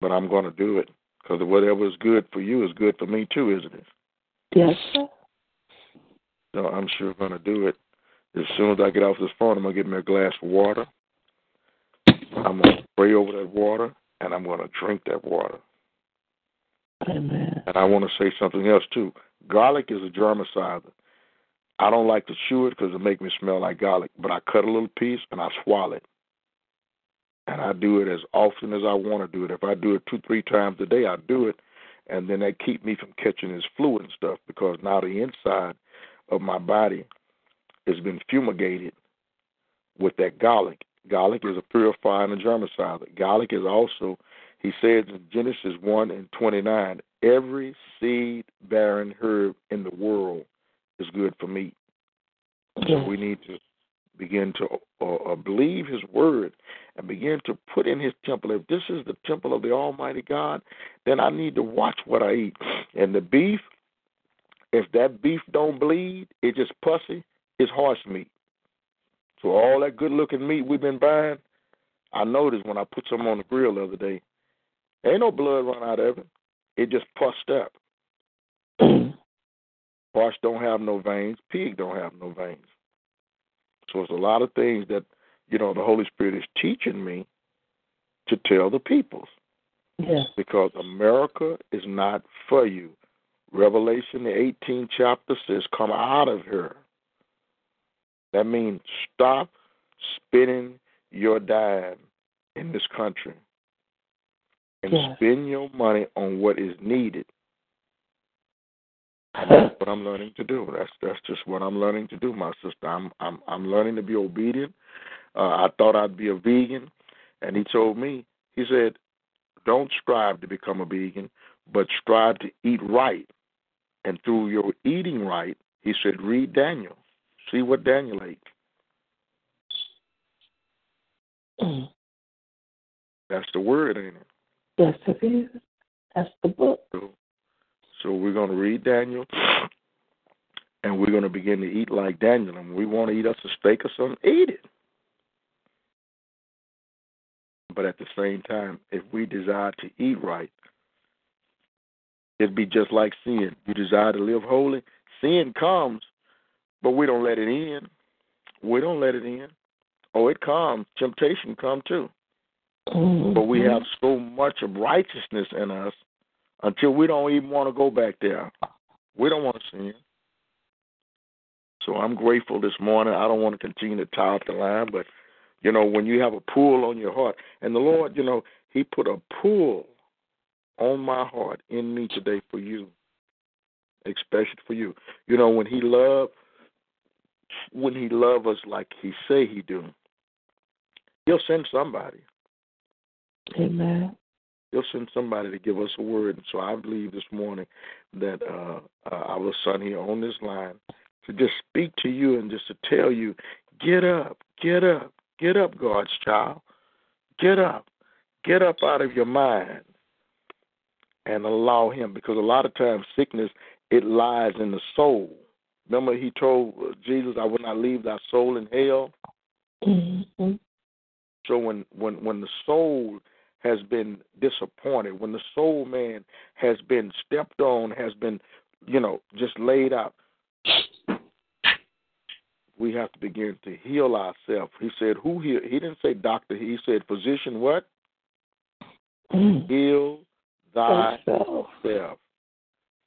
Speaker 5: But I'm going to do it because whatever is good for you is good for me too, isn't it?
Speaker 4: Yes.
Speaker 5: So I'm sure going to do it. As soon as I get off this phone, I'm going to get me a glass of water. I'm going to pray over that water, and I'm going to drink that water.
Speaker 4: Amen.
Speaker 5: And I want to say something else too. Garlic is a germicider. I don't like to chew it because it makes me smell like garlic, but I cut a little piece and I swallow it. And I do it as often as I want to do it. If I do it two, three times a day, I do it. And then that keep me from catching this flu and stuff because now the inside of my body has been fumigated with that garlic. Garlic is a purifier and a germicide. Garlic is also, he says in Genesis 1 and 29, every seed bearing herb in the world is good for meat. So we need to begin to uh, uh, believe his word and begin to put in his temple. If this is the temple of the Almighty God, then I need to watch what I eat. And the beef, if that beef don't bleed, it just pussy, it's horse meat. So all that good looking meat we've been buying, I noticed when I put some on the grill the other day, ain't no blood run out of it. It just pussed up. Horse don't have no veins. Pig don't have no veins. So it's a lot of things that, you know, the Holy Spirit is teaching me to tell the peoples
Speaker 4: Yes.
Speaker 5: because America is not for you. Revelation, the 18th chapter says, Come out of her. That means stop spending your dime in this country and
Speaker 4: Yes.
Speaker 5: spend your money on what is needed. And that's what I'm learning to do. That's that's just what I'm learning to do, my sister. I'm I'm I'm learning to be obedient. Uh, I thought I'd be a vegan, and he told me he said, "Don't strive to become a vegan, but strive to eat right." And through your eating right, he said, read Daniel. See what Daniel ate.
Speaker 4: Mm.
Speaker 5: That's the word, ain't it?
Speaker 4: Yes, it is. That's the book.
Speaker 5: So, so we're going to read Daniel, and we're going to begin to eat like Daniel. And we want to eat us a steak or something, eat it. But at the same time, if we desire to eat right, it'd be just like sin. You desire to live holy, sin comes, but we don't let it in. We don't let it in. Oh, it comes. Temptation come too.
Speaker 4: Mm-hmm.
Speaker 5: But we have so much of righteousness in us until we don't even want to go back there. We don't want to sin. So I'm grateful this morning. I don't want to continue to tie up the line, but you know, when you have a pull on your heart, and the Lord, you know, He put a pull on my heart in me today for you, especially for you. You know, when He love, when He love us like He say He do, He'll send somebody.
Speaker 4: Amen.
Speaker 5: He'll send somebody to give us a word. And so I believe this morning that uh, uh, our son here on this line to just speak to you and just to tell you, get up, get up, get up, God's child. Get up. Get up out of your mind and allow him because a lot of times sickness it lies in the soul. Remember he told uh, Jesus, I will not leave thy soul in hell.
Speaker 4: Mm-hmm.
Speaker 5: So when when when the soul has been disappointed, when the soul man has been stepped on, has been, you know, just laid out, we have to begin to heal ourselves. He said, "Who heal?" He didn't say doctor. He said, "Physician, what?
Speaker 4: Mm.
Speaker 5: Heal thyself."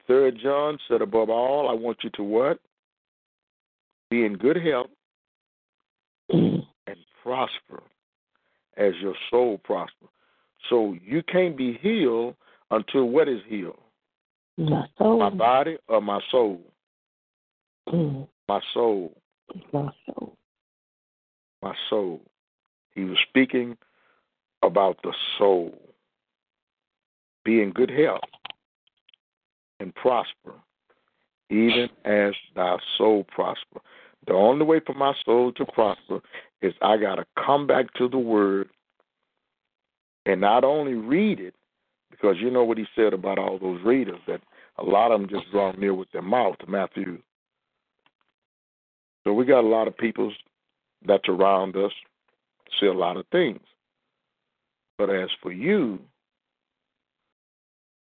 Speaker 5: Third John said, "Above all, I want you to what? Be in good health and prosper, as your soul prosper." So you can't be healed until what is healed?
Speaker 4: My soul.
Speaker 5: My body or my soul?
Speaker 4: Mm.
Speaker 5: My soul.
Speaker 4: My soul.
Speaker 5: My soul. He was speaking about the soul. Be in good health and prosper, even as thy soul prosper. The only way for my soul to prosper is I got to come back to the word and not only read it, because you know what he said about all those readers, that a lot of them just draw near with their mouth, Matthew. So we got a lot of people that's around us, say a lot of things. But as for you,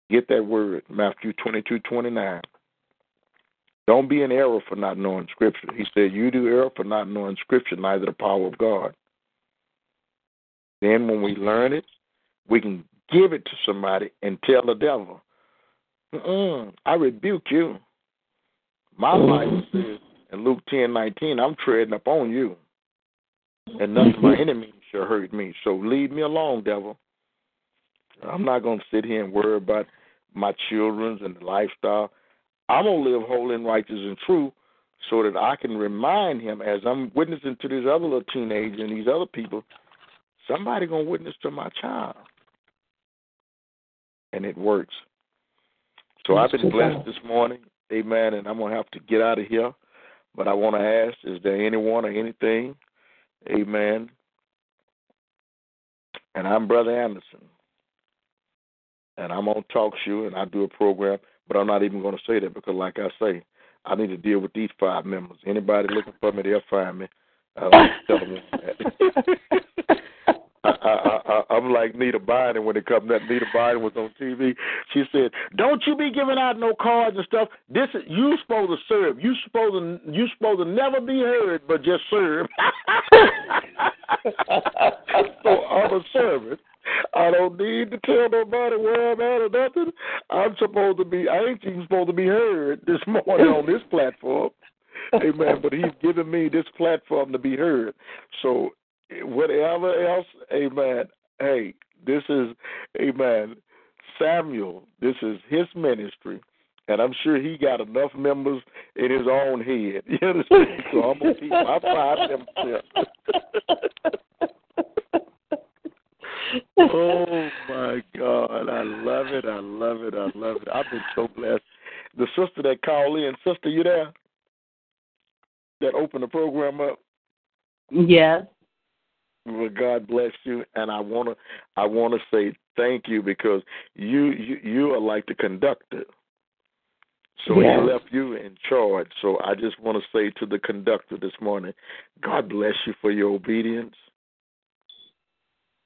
Speaker 5: get that word, Matthew twenty two twenty nine. Don't be in error for not knowing Scripture. He said, You do error for not knowing Scripture, neither the power of God. Then when we learn it, we can give it to somebody and tell the devil, Mm-mm, I rebuke you. My mm-hmm. Bible says in Luke ten nineteen, I'm treading upon you, and none of my mm-hmm. enemies shall hurt me. So leave me alone, devil. I'm not going to sit here and worry about my children's and the lifestyle. I'm going to live holy and righteous and true so that I can remind him as I'm witnessing to this other little teenager and these other people, somebody going to witness to my child. And it works. So I've been blessed this morning. Amen. And I'm going to have to get out of here. But I want to ask is there anyone or anything? Amen. And I'm Brother Anderson. And I'm on Talk Show and I do a program, but I'm not even going to say that because, like I say, I need to deal with these five members. Anybody looking for me, they'll find me. I don't tell them that. I, I, I, I'm like Nita Biden when it comes. That Nita Biden was on TV. She said, "Don't you be giving out no cards and stuff. This is you supposed to serve. You supposed to you supposed to never be heard, but just serve." so I'm a servant. I don't need to tell nobody where I'm at or nothing. I'm supposed to be. I ain't even supposed to be heard this morning on this platform. Amen. But he's given me this platform to be heard. So whatever else, amen. Hey, this is, amen. Samuel, this is his ministry, and I'm sure he got enough members in his own head. You understand? So I'm gonna keep my five members Oh my God, I love it, I love it, I love it. I've been so blessed. The sister that called in, sister, you there? That opened the program up.
Speaker 3: Yes.
Speaker 5: Well, God bless you, and I wanna I wanna say thank you because you you you are like the conductor. So
Speaker 4: Yeah.
Speaker 5: he left you in charge. So I just want to say to the conductor this morning, God bless you for your obedience.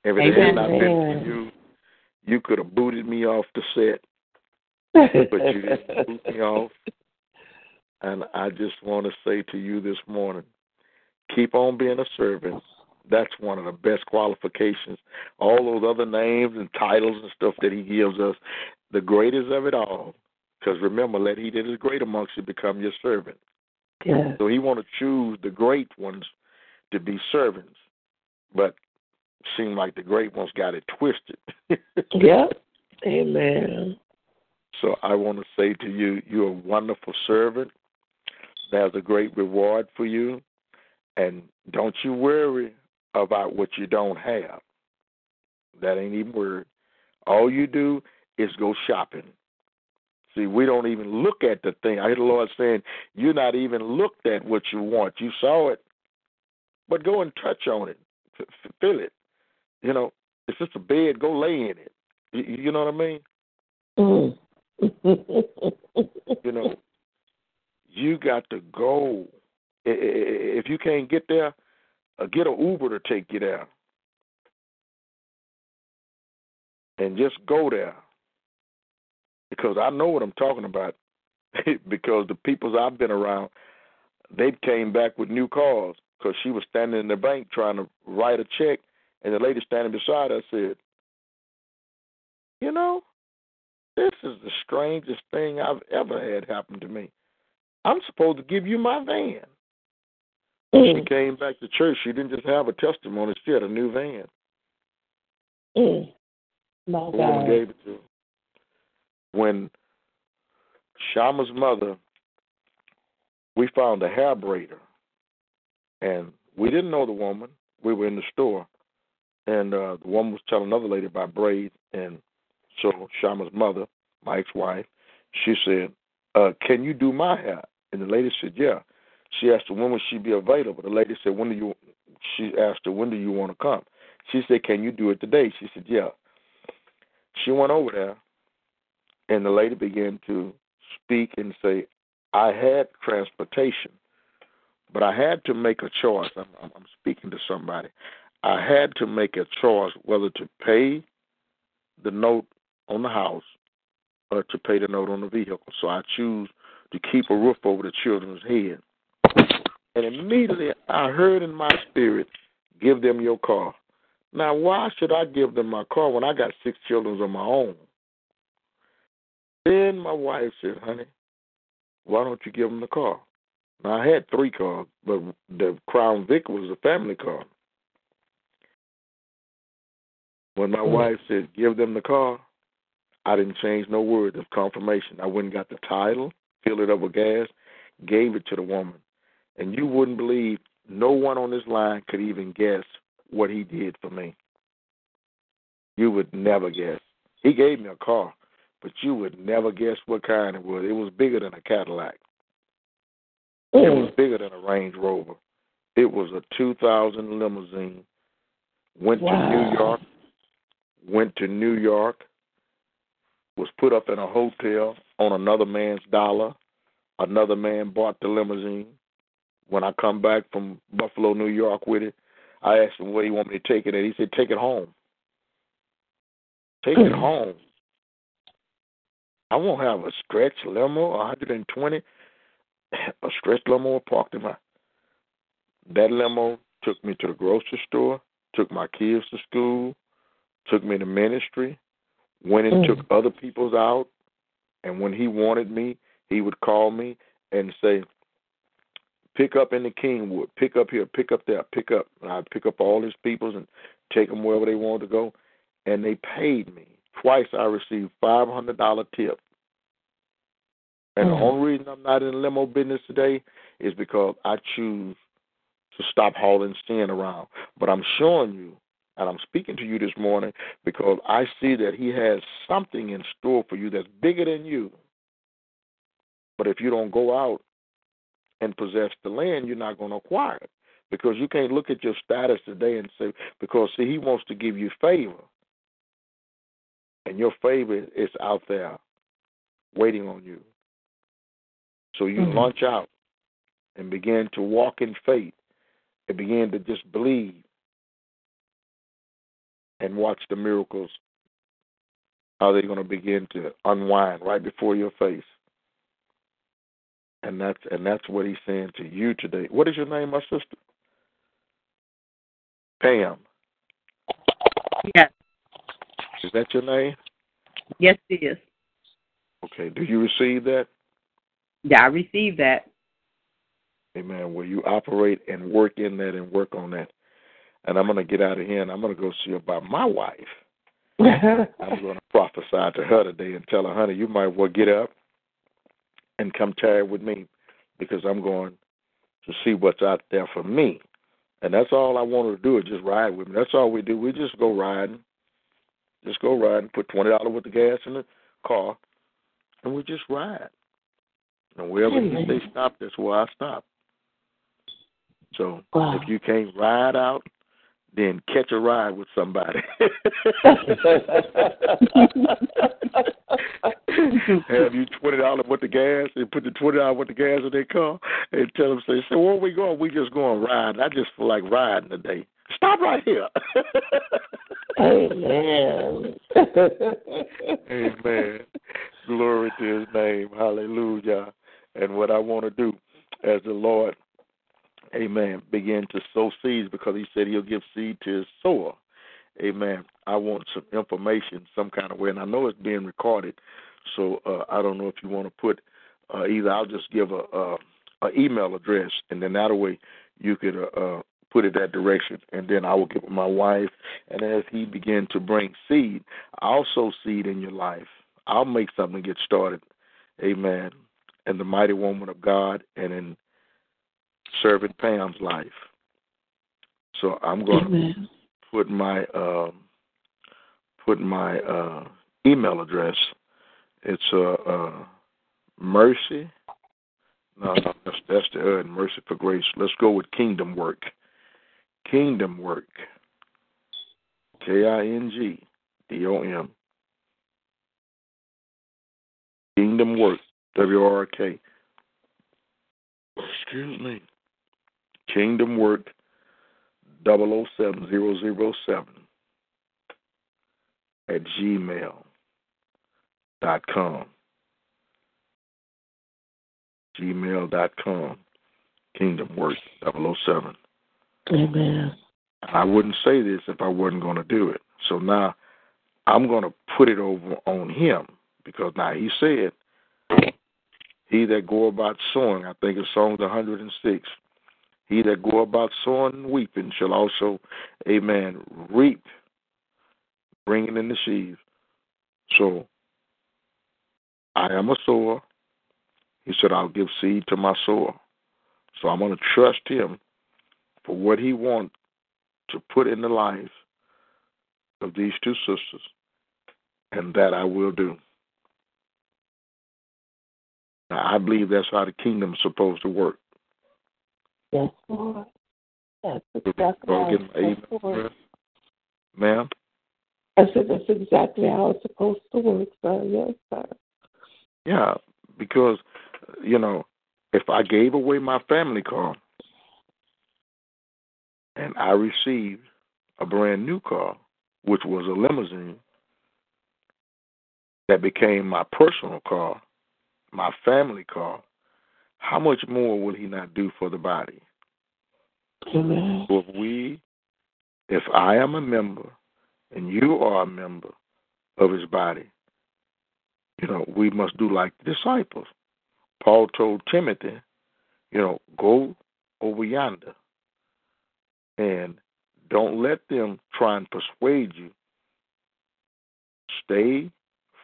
Speaker 5: If it had not been for you, you could have booted me off the set, but you didn't boot me off. And I just want to say to you this morning keep on being a servant. That's one of the best qualifications. All those other names and titles and stuff that he gives us, the greatest of it all. Because remember, let he that is great amongst you become your servant.
Speaker 4: Yes.
Speaker 5: So he want to choose the great ones to be servants, but seem like the great ones got it twisted.
Speaker 4: Yep. Amen.
Speaker 5: So I want to say to you, you're a wonderful servant. There's a great reward for you. And don't you worry about what you don't have. That ain't even word. All you do is go shopping. See, we don't even look at the thing. I hear the Lord saying, You're not even looked at what you want. You saw it, but go and touch on it, feel it. You know, it's just a bed, go lay in it. You, you know what I mean?
Speaker 4: Mm.
Speaker 5: You know, you got to go. If you can't get there, uh, get an Uber to take you there. And just go there. Because I know what I'm talking about. because the peoples I've been around, they came back with new cars. Because she was standing in the bank trying to write a check, and the lady standing beside us said, You know, this is the strangest thing I've ever had happen to me. I'm supposed to give you my van. When she
Speaker 4: Mm.
Speaker 5: came back to church, she didn't just have a testimony, she had a new van.
Speaker 4: Mm. My
Speaker 5: The woman gave it to her. When Shama's mother, we found a hair braider, and we didn't know the woman. We were in the store, and uh, the woman was telling another lady about braids, and so Shama's mother, my ex-wife, she said, uh, "Can you do my hair?" And the lady said, "Yeah." She asked her when would she be available. The lady said, "When do you?" She asked her, "When do you want to come?" She said, "Can you do it today?" She said, "Yeah." She went over there, and the lady began to speak and say, "I had transportation, but I had to make a choice." I'm, I'm speaking to somebody. I had to make a choice whether to pay the note on the house or to pay the note on the vehicle. So I choose to keep a roof over the children's head. And immediately I heard in my spirit, give them your car. Now, why should I give them my car when I got six children of my own? Then my wife said, honey, why don't you give them the car? Now, I had three cars, but the Crown Vic was a family car. When my
Speaker 4: Mm.
Speaker 5: wife said, give them the car, I didn't change no word of confirmation. I went and got the title, filled it up with gas, gave it to the woman. And you wouldn't believe no one on this line could even guess what he did for me. You would never guess. He gave me a car, but you would never guess what kind it was. It was bigger than a Cadillac. It was
Speaker 4: Mm.
Speaker 5: bigger than a Range Rover. It was a 2000 limousine. Went to New York. Went to New York. Was put up in a hotel on another man's dollar. Another man bought the limousine. When I come back from Buffalo, New York with it, I asked him where he want me to take it at. He said, "Take it home. Take it
Speaker 4: Mm.
Speaker 5: home. I won't have a stretch limo, 120, a stretch limo parked in my. That limo took me to the grocery store, took my kids to school, took me to ministry, went and
Speaker 4: Mm.
Speaker 5: took other people's out, and when he wanted me, he would call me and say, "Pick up in the Kingwood, pick up here, pick up there, pick up." And I'd pick up all his peoples and take them wherever they wanted to go, and they paid me twice. I received five hundred dollar tip. And the
Speaker 4: Mm.
Speaker 5: only reason I'm not in the limo business today is because I choose to stop hauling sin around. But I'm showing you, and I'm speaking to you this morning because I see that He has something in store for you that's bigger than you. But if you don't go out and possess the land, you're not going to acquire it because you can't look at your status today and say, because see, He wants to give you favor. And your favor is out there waiting on you. So you
Speaker 4: Mhm.
Speaker 5: launch out and begin to walk in faith and begin to just believe and watch the miracles how they're going to begin to unwind right before your face. And that's and that's what he's saying to you today. What is your name, my sister? Pam.
Speaker 3: Yes.
Speaker 5: Is that your name?
Speaker 3: Yes, it is.
Speaker 5: Okay. Do you receive that?
Speaker 3: Yeah, I receive that.
Speaker 5: Amen. Will you operate and work in that and work on that? And I'm going to get out of here and I'm going to go see about my wife. I'm going to prophesy to her today and tell her, honey, you might well get up and come tired with me because I'm going to see what's out there for me. And that's all I want her to do is just ride with me. That's all we do. We just go riding. Just go riding, put twenty dollars worth of gas in the car, and we just ride. And wherever
Speaker 4: Amen.
Speaker 5: they stop, that's where I stop. So
Speaker 4: Wow.
Speaker 5: if you can't ride out, then catch a ride with somebody. Have you twenty dollars worth of gas and put the twenty dollars worth of gas in their car and tell them say, So where we going? We just going riding. I just feel like riding today. Stop right here.
Speaker 4: Amen.
Speaker 5: Amen. Glory to his name. Hallelujah. And what I want to do as the Lord, amen, begin to sow seeds because he said he'll give seed to his sower. Amen. I want some information some kind of way, and I know it's being recorded, so uh, I don't know if you want to put uh, either. I'll just give a, a, a email address, and then that way you could uh, uh, put it that direction, and then I will give it my wife. And as he begin to bring seed, I'll sow seed in your life. I'll make something get started. Amen. And the mighty woman of God, and in serving Pam's life. So I'm going to put my um, put my uh, email address. It's uh, uh, Mercy. No, no, that's that's the uh, Mercy for Grace. Let's go with Kingdom Work. Kingdom Work. K I N G D O M. Kingdom Work. W R K. Excuse me. Kingdom Work. Double O seven zero zero seven at gmail dot com. Gmail dot com. Kingdom Work 007.
Speaker 4: Amen.
Speaker 5: I wouldn't say this if I wasn't going to do it. So now I'm going to put it over on him because now he said, He that go about sowing, I think it's Psalms 106, he that go about sowing and weeping shall also, amen, reap, bringing in the sheaves. So I am a sower. He said, I'll give seed to my sower. So I'm going to trust him for what he wants to put in the life of these two sisters, and that I will do. Now, I believe that's how the kingdom's supposed to work.
Speaker 4: Yes, Lord. That's exactly how it's supposed to work.
Speaker 5: Ma'am?
Speaker 4: I said that's exactly how it's supposed to work, sir. Yes, sir.
Speaker 5: Yeah, because, you know, if I gave away my family car and I received a brand new car, which was a limousine, that became my personal car, my family car, how much more will he not do for the body?
Speaker 4: Amen.
Speaker 5: So if we, if I am a member and you are a member of his body, you know, we must do like the disciples. Paul told Timothy, you know, go over yonder and don't let them try and persuade you. Stay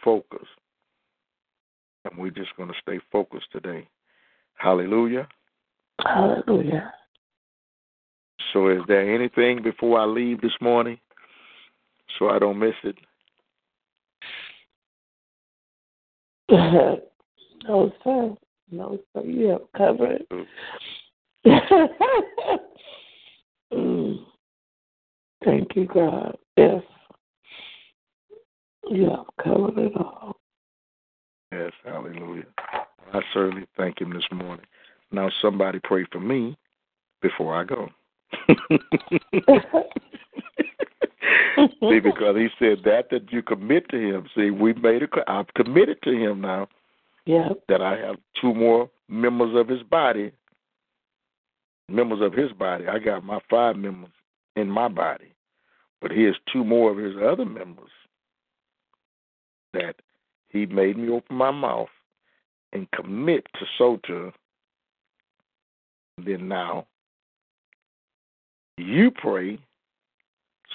Speaker 5: focused. And we're just going to stay focused today. Hallelujah.
Speaker 4: Hallelujah.
Speaker 5: So, is there anything before I leave this morning so I don't miss it?
Speaker 4: no, sir. No, sir. You have covered. mm. Thank you, God. Yes. You have covered it all.
Speaker 5: Yes, hallelujah. I certainly thank him this morning. Now, somebody pray for me before I go. See, because he said that that you commit to him. See, we made a. I've committed to him now.
Speaker 4: Yeah.
Speaker 5: That I have two more members of his body, members of his body. I got my five members in my body, but he has two more of his other members that he made me open my mouth and commit to sow. Then now, you pray,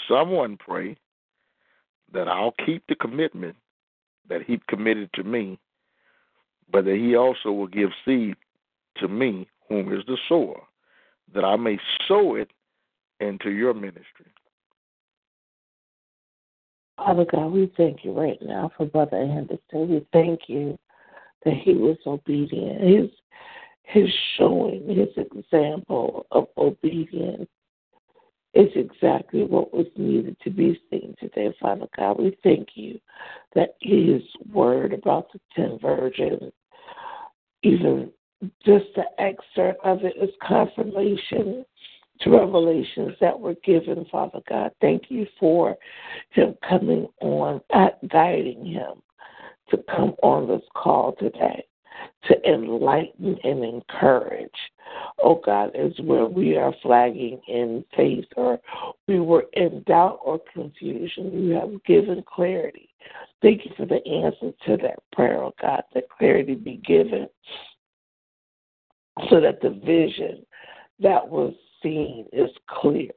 Speaker 5: someone pray, that I'll keep the commitment that he committed to me, but that he also will give seed to me, whom is the sower, that I may sow it into your ministry.
Speaker 4: Father God, we thank you right now for Brother Anderson. We thank you that he was obedient. His his showing, his example of obedience is exactly what was needed to be seen today, Father God. We thank you that his word about the ten virgins, even just the excerpt of it is confirmation to revelations that were given, Father God. Thank you for him coming on, guiding him to come on this call today to enlighten and encourage. Oh God, is where we are flagging in faith or we were in doubt or confusion. You have given clarity. Thank you for the answer to that prayer, oh God, that clarity be given so that the vision that was seen is clear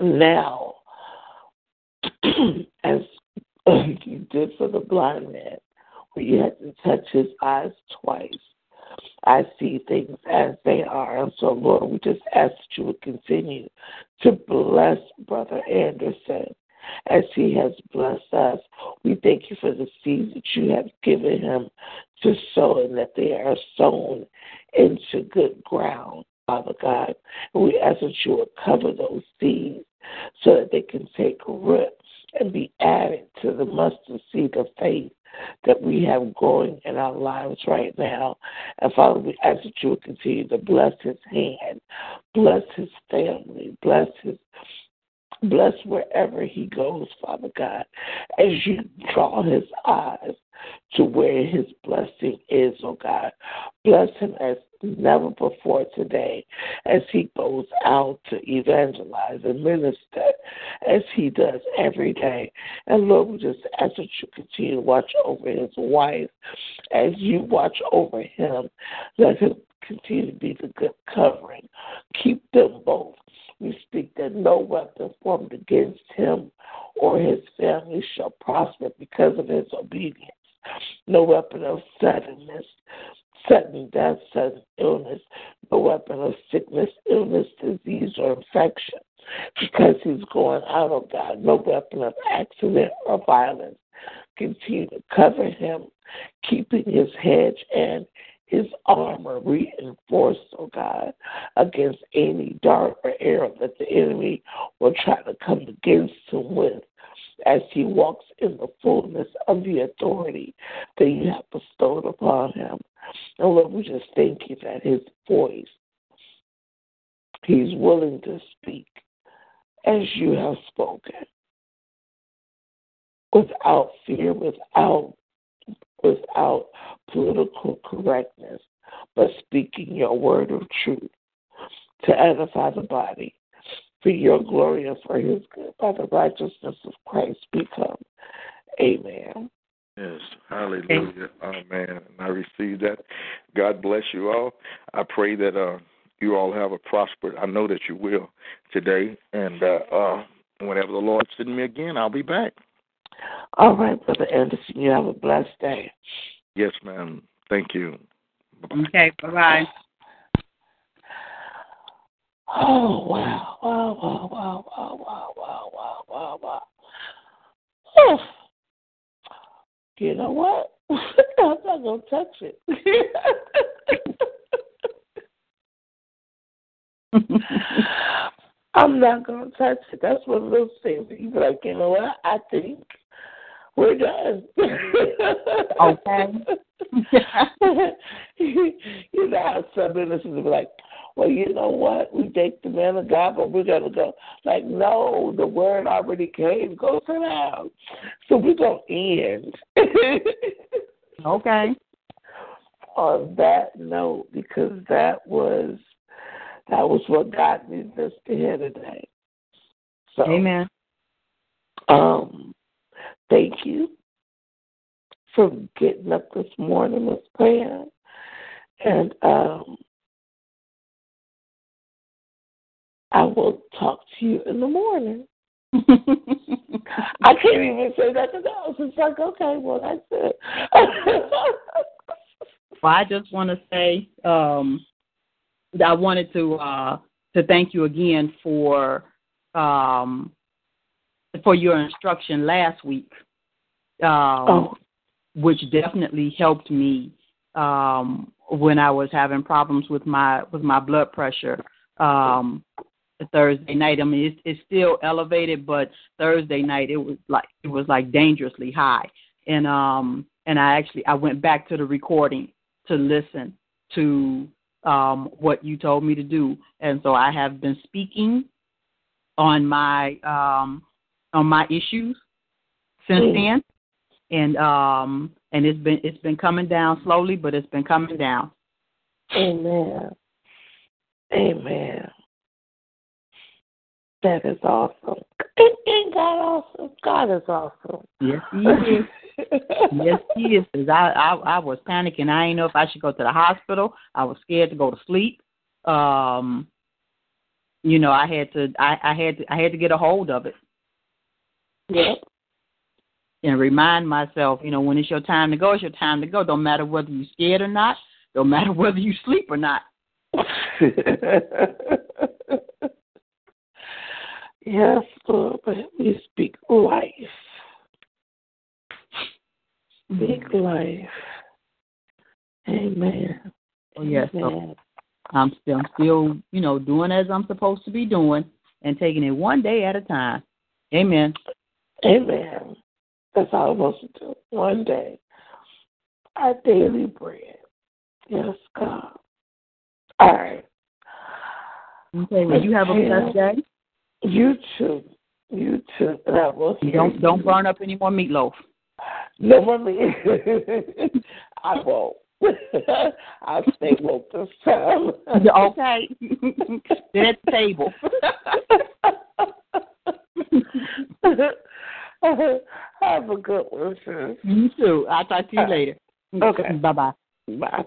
Speaker 4: now, as you did for the blind man, you had to touch his eyes twice. I see things as they are. And so, Lord, we just ask that you would continue to bless Brother Anderson as he has blessed us. We thank you for the seeds that you have given him to sow and that they are sown into good ground. Father God. And we ask that you will cover those seeds so that they can take root and be added to the mustard seed of faith that we have going in our lives right now. And Father, we ask that you will continue to bless his hand, bless his family, bless his bless wherever he goes, Father God, as you draw his eyes to where his blessing is, oh God. Bless him as never before today as he goes out to evangelize and minister as he does every day. And Lord, we just ask that you continue to watch over his wife as you watch over him. Let him continue to be the good covering. Keep them both. We speak that no weapon formed against him or his family shall prosper because of his obedience. No weapon of suddenness, sudden death, sudden illness, no weapon of sickness, illness, disease, or infection. Because he's going out of God, no weapon of accident or violence. Continue to cover him, keeping his hedge and his armor reinforced, oh God, against any dart or arrow that the enemy will try to come against him with as he walks in the fullness of the authority that you have bestowed upon him. And Lord, we just thank you that his voice, he's willing to speak as you have spoken without fear, without without political correctness, but speaking your word of truth to edify the body for your glory and for his good by the righteousness of Christ become. Amen.
Speaker 5: Yes, hallelujah. Amen. And I receive that. God bless you all. I pray that uh, you all have a prosperous, I know that you will today. And uh, uh, whenever the Lord sends me again, I'll be back.
Speaker 4: All right, Brother Anderson. You have a blessed day.
Speaker 5: Yes, ma'am. Thank you.
Speaker 3: Bye-bye. Okay, bye bye.
Speaker 4: Oh wow, wow, wow, wow, wow, wow, wow, wow, wow, wow. Oh. You know what? I'm not gonna touch it. I'm not gonna touch it. That's one of those things you be like, you know what? I think we're done.
Speaker 3: okay.
Speaker 4: you know how some ministers be like, well, you know what? We take the man of God, but we're gonna go. Like, no, the word already came. Go sit down. So we're gonna end.
Speaker 3: okay.
Speaker 4: on that note because that was that was what got me this here today. So,
Speaker 3: Amen.
Speaker 4: Um, thank you for getting up this morning, Miss Pam, and um, I will talk to you in the morning. I can't even say nothing else. It's like, okay, well, that's it.
Speaker 3: well, I just want to say um, I wanted to uh, to thank you again for um, for your instruction last week, um,
Speaker 4: oh.
Speaker 3: which definitely helped me um, when I was having problems with my with my blood pressure. Um, Thursday night. I mean, it's, it's still elevated, but Thursday night it was like it was like dangerously high. And um and I actually I went back to the recording to listen to um what you told me to do, and so I have been speaking on my um on my issues since
Speaker 4: Mm.
Speaker 3: then, and um and it's been it's been coming down slowly, but it's been coming down.
Speaker 4: Amen. Amen. That is awesome. Ain't God awesome? God is awesome.
Speaker 3: Yes, he is. yes, he is. I, I I was panicking. I didn't know if I should go to the hospital. I was scared to go to sleep. Um, you know, I had to I, I had to I had to get a hold of it
Speaker 4: Yep.
Speaker 3: and remind myself, you know, when it's your time to go, it's your time to go. Don't matter whether you're scared or not. Don't matter whether you sleep or not.
Speaker 4: yes, Lord, but we speak life. Speak mm-hmm. life. Amen.
Speaker 3: Oh, yes. So I'm still I'm still you know doing as I'm supposed to be doing and taking it one day at a time. Amen.
Speaker 4: Amen. That's all I'm supposed to do. One day. Our daily bread. Yes, God. All right.
Speaker 3: Okay. Well, you have a blessed day.
Speaker 4: You too. You too. I will
Speaker 3: You don't don't burn up any more meatloaf.
Speaker 4: No more me. I won't. I'll stay woke this time.
Speaker 3: okay. Sit at the table.
Speaker 4: Have a good one, sis.
Speaker 3: you too. I'll talk to you uh, later.
Speaker 4: Okay.
Speaker 3: Bye bye.